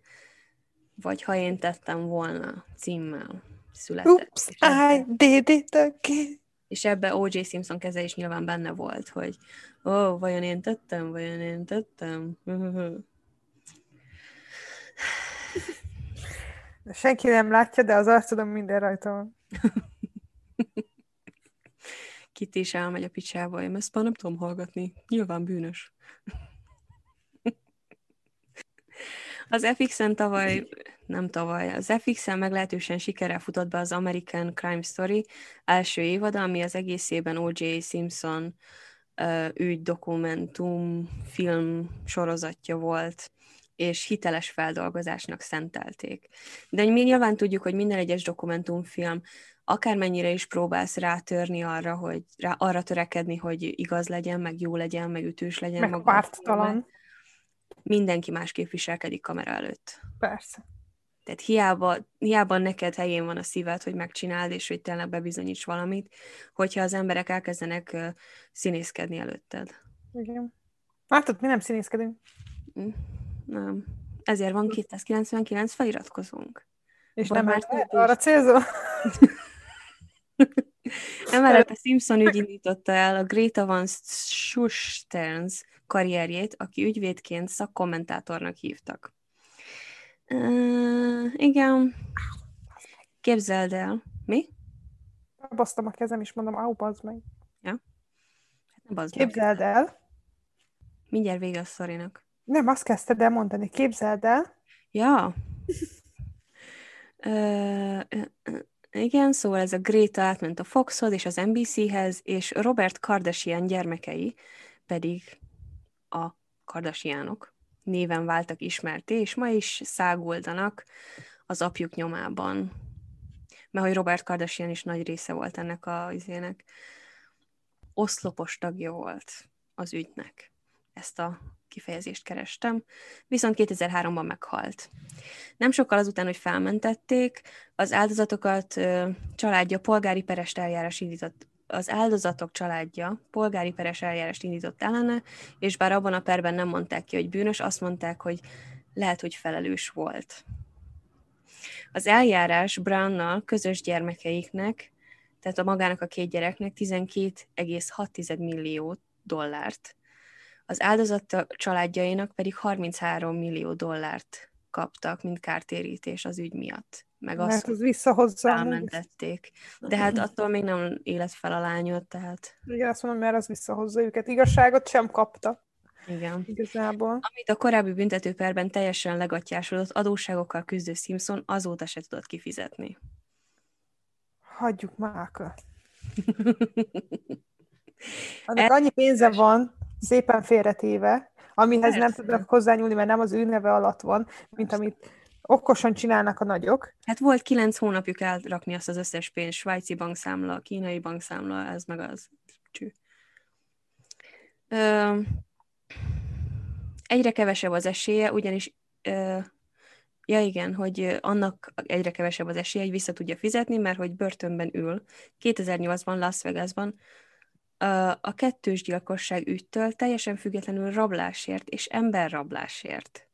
vagy ha én tettem volna címmel született. Oops, I did it again és ebbe O.J. Simpson keze is nyilván benne volt, hogy ó, oh, vajon én tettem, vajon én tettem. Senki nem látja, de az arcodon minden rajta van. Kit is elmegy a picsába, én ezt már nem tudom hallgatni. Nyilván bűnös. Az FX-en tavaly nem tavaly. Az FX-en meglehetősen sikerrel futott be az American Crime Story első évada, ami az egészében O.J. Simpson uh, ügy dokumentum film sorozatja volt, és hiteles feldolgozásnak szentelték. De mi nyilván tudjuk, hogy minden egyes dokumentumfilm akármennyire is próbálsz rátörni arra, hogy rá, arra törekedni, hogy igaz legyen, meg jó legyen, meg ütős legyen. Meg párttalan. Mindenki másképp viselkedik kamera előtt. Persze. Tehát hiába, hiába neked helyén van a szíved, hogy megcsináld, és hogy tényleg bebizonyíts valamit, hogyha az emberek elkezdenek színészkedni előtted. Igen. Látod, mi nem színészkedünk. Mm, nem. Ezért van 299 feliratkozónk. És nem már arra célzol? Emellett a Simpson ügy indította el a Great Avance Schusterns karrierjét, aki ügyvédként szakkommentátornak hívtak. Uh, igen. Képzeld el. Mi? Basztam a kezem, és mondom, áú, bazd meg. Ja? Hát bazd Képzeld meg. el. Mindjárt vége a szorinak. Nem, azt kezdted el mondani. Képzeld el. Ja. uh, uh, igen, szóval ez a Greta átment a Foxhoz és az NBC-hez, és Robert Kardashian gyermekei pedig a Kardashianok néven váltak ismerté, és ma is szágoldanak az apjuk nyomában. Mert hogy Robert Kardashian is nagy része volt ennek a izének. Oszlopos tagja volt az ügynek. Ezt a kifejezést kerestem, viszont 2003-ban meghalt. Nem sokkal azután, hogy felmentették, az áldozatokat családja polgári perest eljárás indított az áldozatok családja polgári peres eljárást indított ellene, és bár abban a perben nem mondták ki, hogy bűnös, azt mondták, hogy lehet, hogy felelős volt. Az eljárás Brownnal közös gyermekeiknek, tehát a magának a két gyereknek 12,6 millió dollárt, az áldozat családjainak pedig 33 millió dollárt kaptak, mint kártérítés az ügy miatt meg azt Mert az visszahozza. Elmentették. De hát attól még nem élet fel a lányot, tehát... Igen, azt mondom, mert az visszahozza őket. Igazságot sem kapta. Igen. Igazából. Amit a korábbi büntetőperben teljesen legatyásodott adósságokkal küzdő Simpson azóta se tudott kifizetni. Hagyjuk már. Annak annyi pénze van, szépen félretéve, amihez Persze. nem tudnak hozzányúlni, mert nem az ő neve alatt van, mint amit okosan csinálnak a nagyok. Hát volt kilenc hónapjuk elrakni azt az összes pénzt, svájci bankszámla, kínai bankszámla, ez meg az. Csű. Ö, egyre kevesebb az esélye, ugyanis ö, Ja igen, hogy annak egyre kevesebb az esélye, hogy vissza tudja fizetni, mert hogy börtönben ül. 2008-ban Las Vegasban a kettős gyilkosság ügytől teljesen függetlenül rablásért és emberrablásért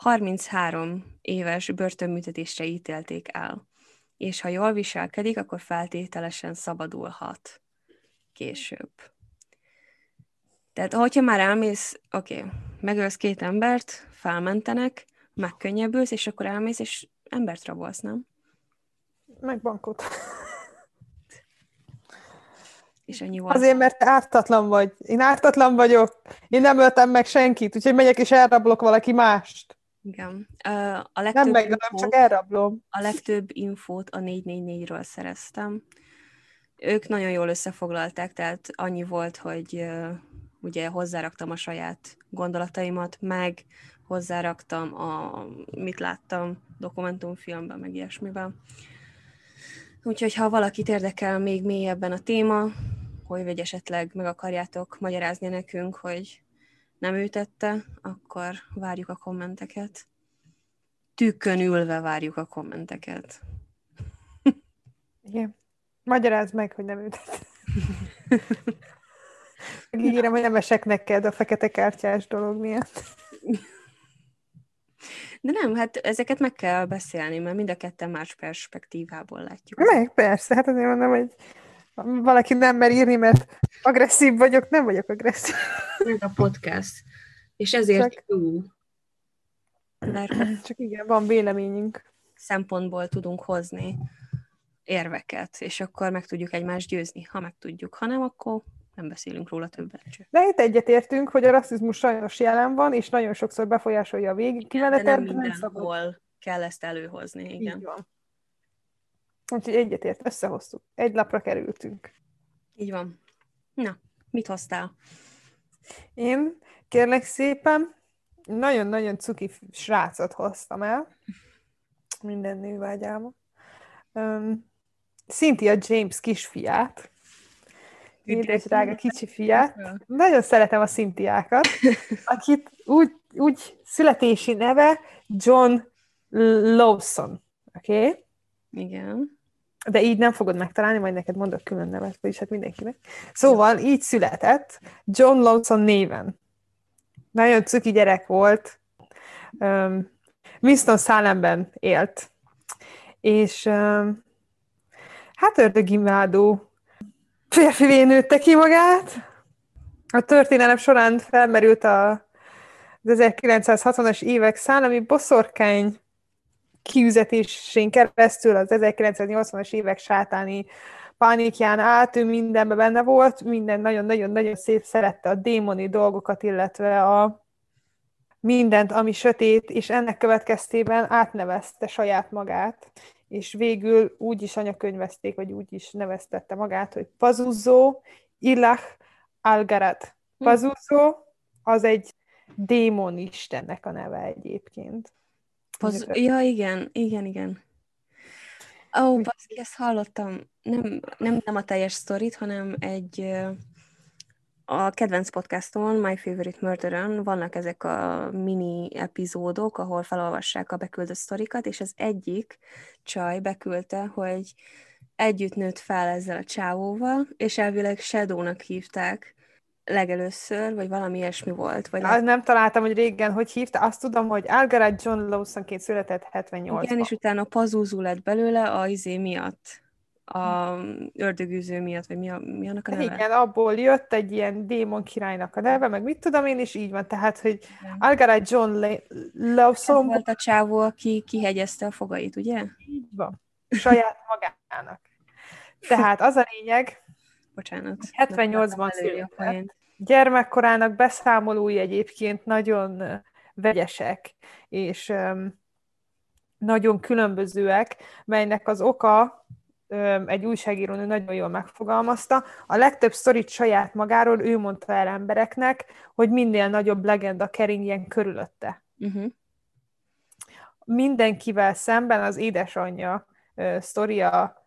33 éves börtönműtetésre ítélték el, és ha jól viselkedik, akkor feltételesen szabadulhat később. Tehát, hogyha már elmész, oké, okay, megölsz két embert, felmentenek, megkönnyebbülsz, és akkor elmész, és embert rabolsz, nem? Meg bankot. És ennyi volt. Azért, mert ártatlan vagy. Én ártatlan vagyok. Én nem öltem meg senkit, úgyhogy megyek és elrablok valaki mást. Igen. A legtöbb nem megölöm, infót, csak elrablom. A legtöbb infót a 444-ről szereztem. Ők nagyon jól összefoglalták, tehát annyi volt, hogy ugye hozzáraktam a saját gondolataimat, meg hozzáraktam a, mit láttam dokumentumfilmben, meg ilyesmiben. Úgyhogy ha valakit érdekel még mélyebben a téma, hogy vagy esetleg meg akarjátok magyarázni nekünk, hogy nem ő tette, akkor várjuk a kommenteket. Tükkön ülve várjuk a kommenteket. Igen. Magyarázd meg, hogy nem ő tette. Megígérem, hogy nem esek neked a fekete kártyás dolog miatt. De nem, hát ezeket meg kell beszélni, mert mind a ketten más perspektívából látjuk. Meg, persze, hát azért mondom, hogy valaki nem mer írni, mert agresszív vagyok, nem vagyok agresszív. Meg a podcast. És ezért Csak... jó. Mert Csak igen, van véleményünk. Szempontból tudunk hozni érveket, és akkor meg tudjuk egymást győzni, ha meg tudjuk. Ha nem, akkor nem beszélünk róla többet. Csak. De itt egyetértünk, hogy a rasszizmus sajnos jelen van, és nagyon sokszor befolyásolja a végig kimenetet. De nem mindenhol kell ezt előhozni, igen. Így van. Úgyhogy egyetért, összehoztuk. Egy lapra kerültünk. Így van. Na, mit hoztál? Én kérlek szépen nagyon-nagyon cuki srácot hoztam el. Minden nővágyáma. Um, Cynthia James kisfiát. Édes drága kicsi fiát. Nagyon szeretem a Szintiákat, akit úgy, úgy születési neve John Lawson. Oké? Okay? Igen de így nem fogod megtalálni, majd neked mondok külön nevet, vagyis hát mindenkinek. Szóval így született John Lawson néven. Nagyon cuki gyerek volt, um, Winston Salemben élt, és um, hát ördögimádó férfivé nőtte ki magát. A történelem során felmerült a, az 1960-as évek szálami boszorkány kiüzetésén keresztül az 1980-as évek sátáni pánikján át, ő mindenben benne volt, minden nagyon-nagyon-nagyon szép szerette a démoni dolgokat, illetve a mindent, ami sötét, és ennek következtében átnevezte saját magát, és végül úgy is anyakönyvezték, vagy úgy is neveztette magát, hogy Pazuzó Ilach Algarat. Hm. Pazuzó az egy démon istennek a neve egyébként. Poz... Ja, igen, igen, igen. Ó, oh, baszki, ezt hallottam. Nem, nem, nem a teljes sztorit, hanem egy a kedvenc podcastomon, My Favorite Murder vannak ezek a mini epizódok, ahol felolvassák a beküldött sztorikat, és az egyik csaj beküldte, hogy együtt nőtt fel ezzel a csávóval, és elvileg Shadownak hívták, legelőször, vagy valami ilyesmi volt. Vagy nem... nem találtam, hogy régen hogy hívta. Azt tudom, hogy Algarat John Lawsonként született 78 Igen, és utána pazúzú lett belőle a izé miatt a ördögűző miatt, vagy mi, a, mi annak a neve? Igen, abból jött egy ilyen démon királynak a neve, meg mit tudom én, és így van. Tehát, hogy Algarat John Lawson... Ez volt a csávó, aki kihegyezte a fogait, ugye? Így van. Saját magának. Tehát az a lényeg, Bocsánat. 78-ban született. Gyermekkorának beszámolói egyébként nagyon vegyesek, és nagyon különbözőek, melynek az oka egy újságírónő nagyon jól megfogalmazta. A legtöbb sztorit saját magáról ő mondta el embereknek, hogy minél nagyobb legenda keringjen körülötte. Uh-huh. mindenkivel szemben az édesanyja sztoria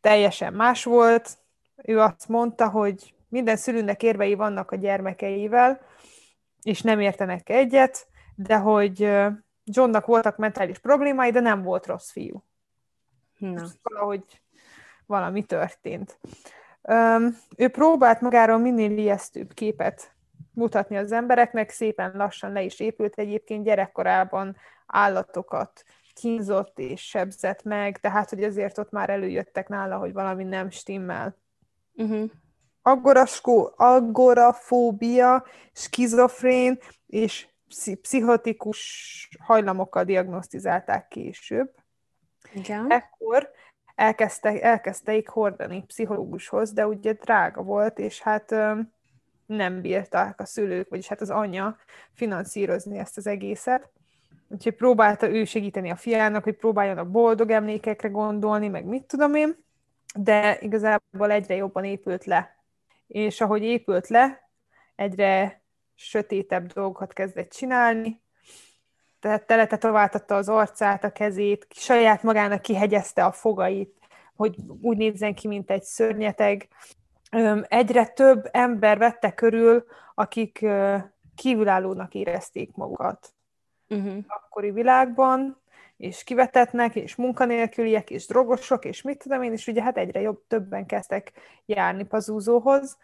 teljesen más volt. Ő azt mondta, hogy minden szülőnek érvei vannak a gyermekeivel, és nem értenek egyet, de hogy Johnnak voltak mentális problémái, de nem volt rossz fiú. Na. Valahogy valami történt. Um, ő próbált magáról minél ijesztőbb képet mutatni az embereknek, szépen lassan le is épült egyébként gyerekkorában állatokat kínzott és sebzett meg, tehát hogy azért ott már előjöttek nála, hogy valami nem stimmel. Uh-huh. Agoraskó, agorafóbia, skizofrén és pszichotikus hajlamokkal diagnosztizálták később. Igen. Ekkor elkezdte, elkezdteik hordani pszichológushoz, de ugye drága volt, és hát nem bírták a szülők, vagyis hát az anyja finanszírozni ezt az egészet. Úgyhogy próbálta ő segíteni a fiának, hogy próbáljon a boldog emlékekre gondolni, meg mit tudom én, de igazából egyre jobban épült le. És ahogy épült le, egyre sötétebb dolgokat kezdett csinálni, tehát teletetováltatta az arcát, a kezét, saját magának kihegyezte a fogait, hogy úgy nézzen ki, mint egy szörnyeteg. Egyre több ember vette körül, akik kívülállónak érezték magukat uh-huh. akkori világban, és kivetetnek, és munkanélküliek, és drogosok, és mit tudom én, és ugye hát egyre jobb, többen kezdtek járni Pazúzóhoz.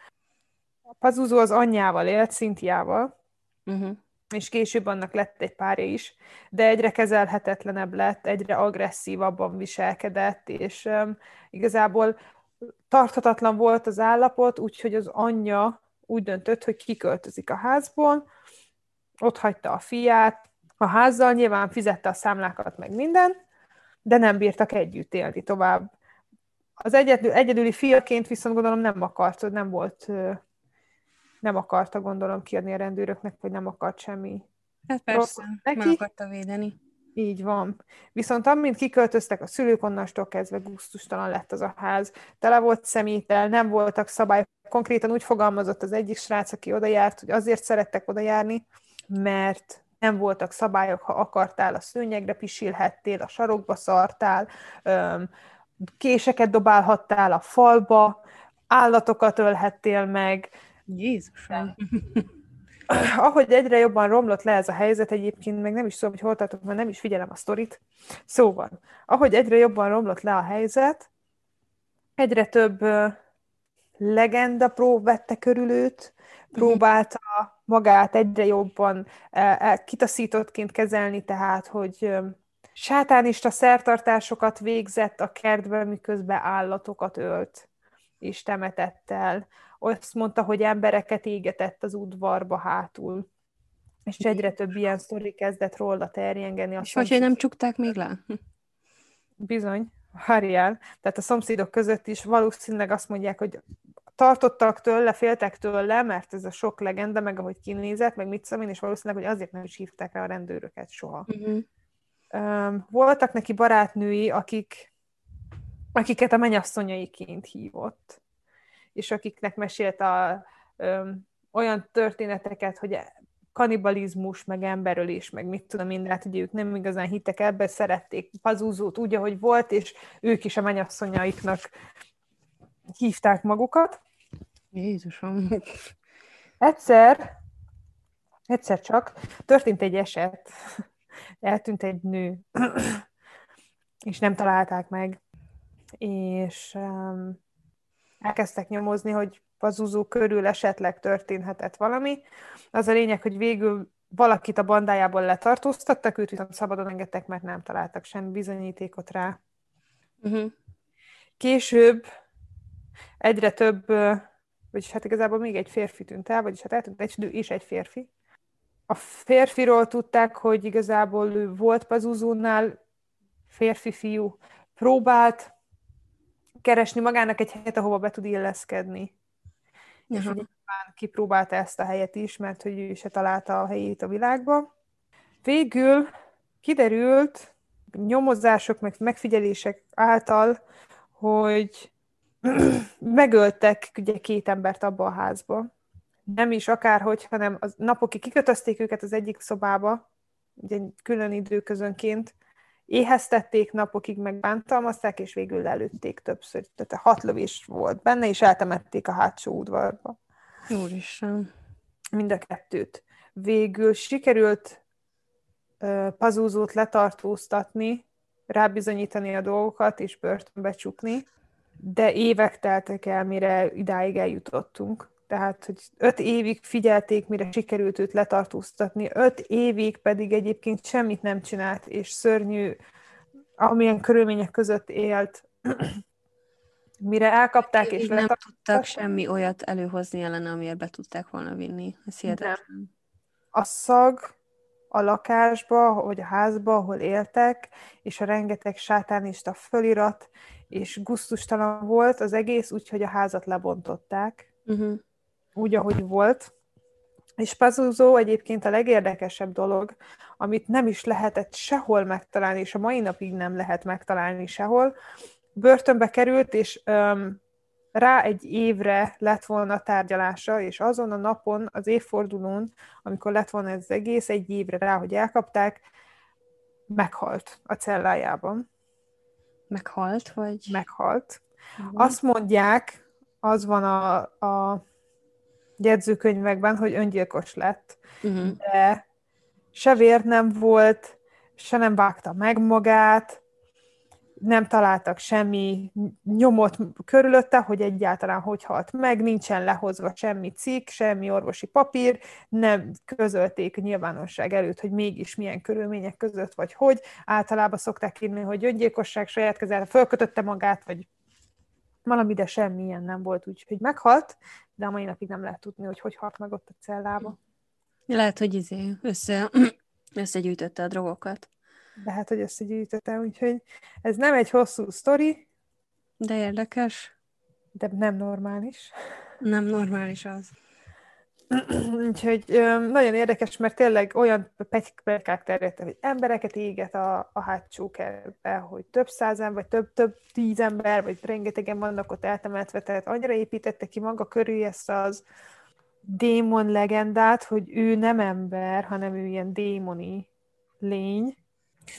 Pazúzó az anyjával élt, Szintiával, uh-huh és később annak lett egy párja is, de egyre kezelhetetlenebb lett, egyre agresszívabban viselkedett, és um, igazából tarthatatlan volt az állapot, úgyhogy az anyja úgy döntött, hogy kiköltözik a házból, ott hagyta a fiát, a házzal nyilván fizette a számlákat, meg minden, de nem bírtak együtt élni tovább. Az egyedül, egyedüli fiaként viszont gondolom nem akart, nem volt nem akarta gondolom kiadni a rendőröknek, vagy nem akart semmi Hát persze, neki. meg akarta védeni. Így van. Viszont amint kiköltöztek a szülők, onnastól kezdve gusztustalan lett az a ház. Tele volt szemétel, nem voltak szabályok. Konkrétan úgy fogalmazott az egyik srác, aki oda járt, hogy azért szerettek oda járni, mert nem voltak szabályok, ha akartál, a szőnyegre pisilhettél, a sarokba szartál, késeket dobálhattál a falba, állatokat ölhettél meg, Jézusom! Ahogy egyre jobban romlott le ez a helyzet, egyébként meg nem is tudom, hogy hol tartok, mert nem is figyelem a sztorit. Szóval, ahogy egyre jobban romlott le a helyzet, egyre több legenda pró vette körül őt, próbálta magát egyre jobban uh, kitaszítottként kezelni, tehát, hogy sátánista szertartásokat végzett a kertben, miközben állatokat ölt és temetett el azt mondta, hogy embereket égetett az udvarba hátul. És egyre több ilyen sztori kezdett róla terjengeni. És hogy nem csukták még le? Bizony, várjál. Tehát a szomszédok között is valószínűleg azt mondják, hogy tartottak tőle, féltek tőle, mert ez a sok legenda, meg ahogy kinézett, meg mit szom én, és valószínűleg, hogy azért nem is hívták rá a rendőröket soha. Uh-huh. Voltak neki barátnői, akik, akiket a mennyasszonyaiként hívott és akiknek mesélt a, ö, olyan történeteket, hogy kanibalizmus, meg emberölés, meg mit tudom én, hát ugye ők nem igazán hittek ebbe, szerették pazúzót úgy, ahogy volt, és ők is a mennyasszonyaiknak hívták magukat. Jézusom! Egyszer, egyszer csak történt egy eset, eltűnt egy nő, és nem találták meg, és um, elkezdtek nyomozni, hogy Pazuzó körül esetleg történhetett valami. Az a lényeg, hogy végül valakit a bandájából letartóztattak, őt viszont szabadon engedtek, mert nem találtak semmi bizonyítékot rá. Uh-huh. Később egyre több, vagyis hát igazából még egy férfi tűnt el, vagyis hát eltűnt egy nő és egy férfi. A férfiról tudták, hogy igazából ő volt Pazuzónál, férfi-fiú, próbált keresni magának egy helyet, ahova be tud illeszkedni. Uh-huh. És ugye kipróbálta ezt a helyet is, mert hogy ő se találta a helyét a világba. Végül kiderült nyomozások, meg megfigyelések által, hogy megöltek ugye két embert abba a házba. Nem is akárhogy, hanem az napokig kikötözték őket az egyik szobába, ugye külön időközönként, éheztették napokig, meg bántalmazták, és végül lelőtték többször. Tehát hat lövés volt benne, és eltemették a hátsó udvarba. Úristen. Mind a kettőt. Végül sikerült uh, pazúzót letartóztatni, rábizonyítani a dolgokat, és börtönbe csukni, de évek teltek el, mire idáig eljutottunk. Tehát, hogy öt évig figyelték, mire sikerült őt letartóztatni, öt évig pedig egyébként semmit nem csinált, és szörnyű, amilyen körülmények között élt, mire elkapták és nem tudtak semmi olyat előhozni ellene, amiért be tudták volna vinni. Ez hihetetlen. A szag a lakásba, vagy a házba, ahol éltek, és a rengeteg sátánista fölirat, és guztustalan volt az egész, úgyhogy a házat lebontották. Uh-huh úgy, ahogy volt. És Pazuzu egyébként a legérdekesebb dolog, amit nem is lehetett sehol megtalálni, és a mai napig nem lehet megtalálni sehol. Börtönbe került, és öm, rá egy évre lett volna tárgyalása, és azon a napon, az évfordulón, amikor lett volna ez az egész, egy évre rá, hogy elkapták, meghalt a cellájában. Meghalt, vagy? Meghalt. Uh-huh. Azt mondják, az van a, a jegyzőkönyvekben, hogy öngyilkos lett, uh-huh. de se vér nem volt, se nem vágta meg magát, nem találtak semmi nyomot körülötte, hogy egyáltalán hogy halt meg, nincsen lehozva semmi cikk, semmi orvosi papír, nem közölték nyilvánosság előtt, hogy mégis milyen körülmények között, vagy hogy. Általában szokták írni, hogy öngyilkosság saját kezel, fölkötötte magát, vagy valami, de semmilyen nem volt, úgyhogy meghalt, de a mai napig nem lehet tudni, hogy hogy halt meg ott a cellába. Lehet, hogy izé össze, összegyűjtötte a drogokat. Hát, hogy összegyűjtötte, úgyhogy ez nem egy hosszú sztori. De érdekes. De nem normális. Nem normális az. Úgyhogy nagyon érdekes, mert tényleg olyan pegykák terjedtek, hogy embereket éget a, a hátsó kertbe, hogy több százen, vagy több, több tíz ember, vagy rengetegen vannak ott eltemetve, tehát annyira építette ki maga körül ezt az démon legendát, hogy ő nem ember, hanem ő ilyen démoni lény.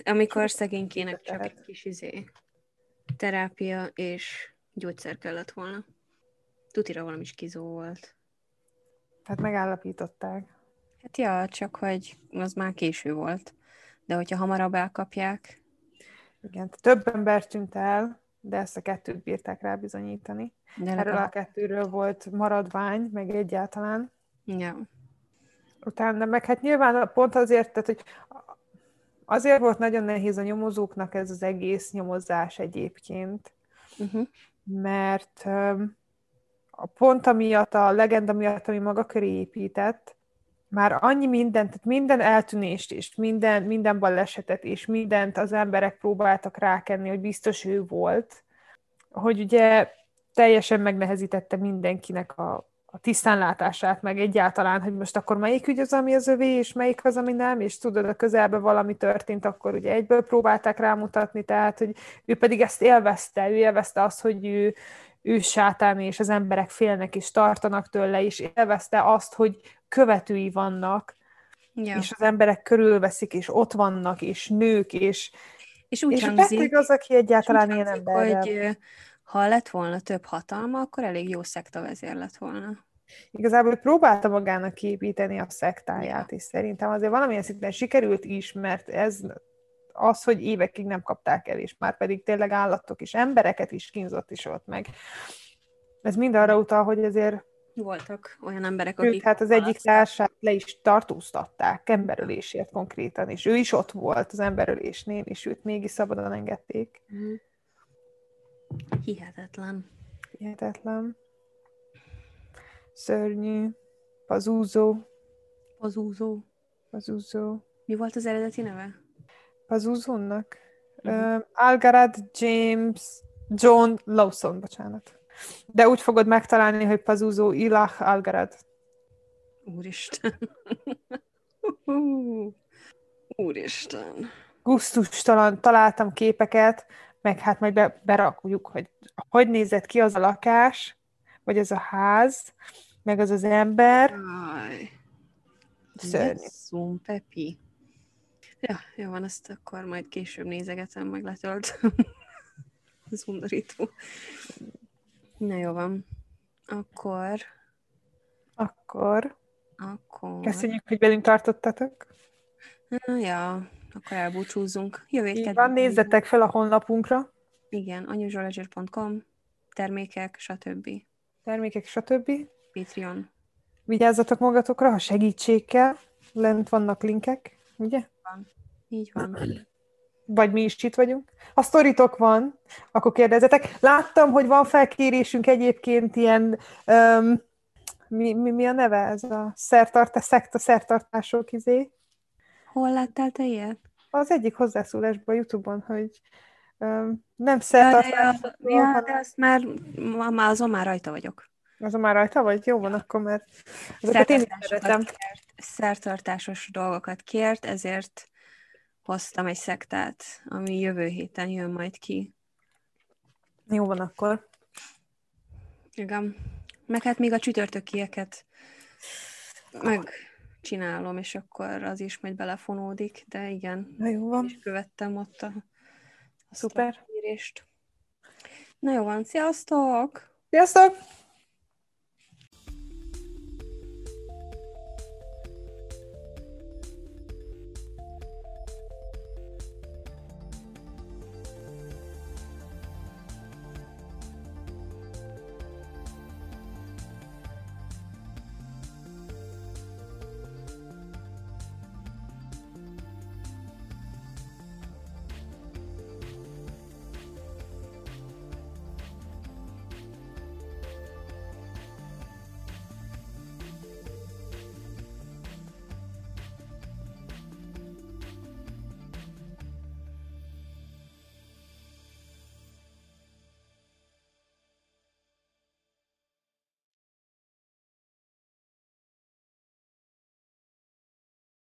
Amikor szegénykének csak egy kis izé, terápia és gyógyszer kellett volna. Tutira valami is kizó volt. Hát megállapították. Hát ja, csak hogy az már késő volt. De hogyha hamarabb elkapják... Igen, több ember tűnt el, de ezt a kettőt bírták rá bizonyítani. De Erről a kettőről volt maradvány, meg egyáltalán. Ja. Utána meg hát nyilván pont azért, tehát, hogy azért volt nagyon nehéz a nyomozóknak ez az egész nyomozás egyébként, uh-huh. mert a pont amiatt, a legenda miatt, ami maga köré épített, már annyi mindent, tehát minden eltűnést és minden, minden balesetet és mindent az emberek próbáltak rákenni, hogy biztos ő volt, hogy ugye teljesen megnehezítette mindenkinek a, a tisztánlátását, meg egyáltalán, hogy most akkor melyik ügy az, ami az övé, és melyik az, ami nem, és tudod, a közelben valami történt, akkor ugye egyből próbálták rámutatni, tehát, hogy ő pedig ezt élvezte, ő élvezte azt, hogy ő, ő sátán, és az emberek félnek és tartanak tőle, és élvezte azt, hogy követői vannak, ja. és az emberek körülveszik, és ott vannak, és nők, és, és úgy és hangzik, az, aki egyáltalán ilyen ember. hogy ha lett volna több hatalma, akkor elég jó szekta vezér lett volna. Igazából próbálta magának képíteni a szektáját, és szerintem azért valamilyen szinten sikerült is, mert ez az, hogy évekig nem kapták el, és már pedig tényleg állatok és embereket is kínzott is ott meg. Ez mind arra utal, hogy azért voltak olyan emberek, akik... Hát az egyik társát le is tartóztatták emberölésért konkrétan, és ő is ott volt az emberölésnél, és őt mégis szabadon engedték. Mm. Hihetetlen. Hihetetlen. Szörnyű. Pazúzó. Pazúzó. Pazúzó. Mi volt az eredeti neve? Pazuzunnak. Uh-huh. Uh, Algarad James John Lawson, bocsánat. De úgy fogod megtalálni, hogy Pazuzu Ilah Algarad. Úristen. Úristen. Gusztustalan találtam képeket, meg hát majd be, berakjuk, hogy hogy nézett ki az a lakás, vagy az a ház, meg az az ember. Szörnyű. Pepi. Ja, jó van, ezt akkor majd később nézegetem, meg letölt. Ez undorító. Na jó van. Akkor... Akkor Akkor... köszönjük, hogy velünk tartottatok. Ja, akkor elbúcsúzzunk. Jövő kedden van, nézzetek fel a honlapunkra, Igen, anyuzsolazsír.com, termékek, stb. termékek, stb. Patreon. Vigyázzatok magatokra, ha segítség kell, lent vannak linkek, ugye? Így van. Vagy mi is itt vagyunk. Ha sztoritok van, akkor kérdezzetek. Láttam, hogy van felkérésünk egyébként ilyen, um, mi, mi, mi a neve ez a szertart, szekta szertartások izé. Hol láttál te ilyet? Az egyik hozzászólásban a Youtube-on, hogy um, nem Ja, szertartásokról, ja, hanem de azt már, már azon már rajta vagyok. azon már rajta vagy? Jó van akkor, mert ezeket én szeretem. kért, szertartásos dolgokat kért, ezért hoztam egy szektát, ami jövő héten jön majd ki. Jó van akkor. Igen. Meg hát még a csütörtökieket megcsinálom, és akkor az is majd belefonódik, de igen, Na jó van. és követtem ott a, azt Szuper. a írést. Na jó van, sziasztok! Sziasztok!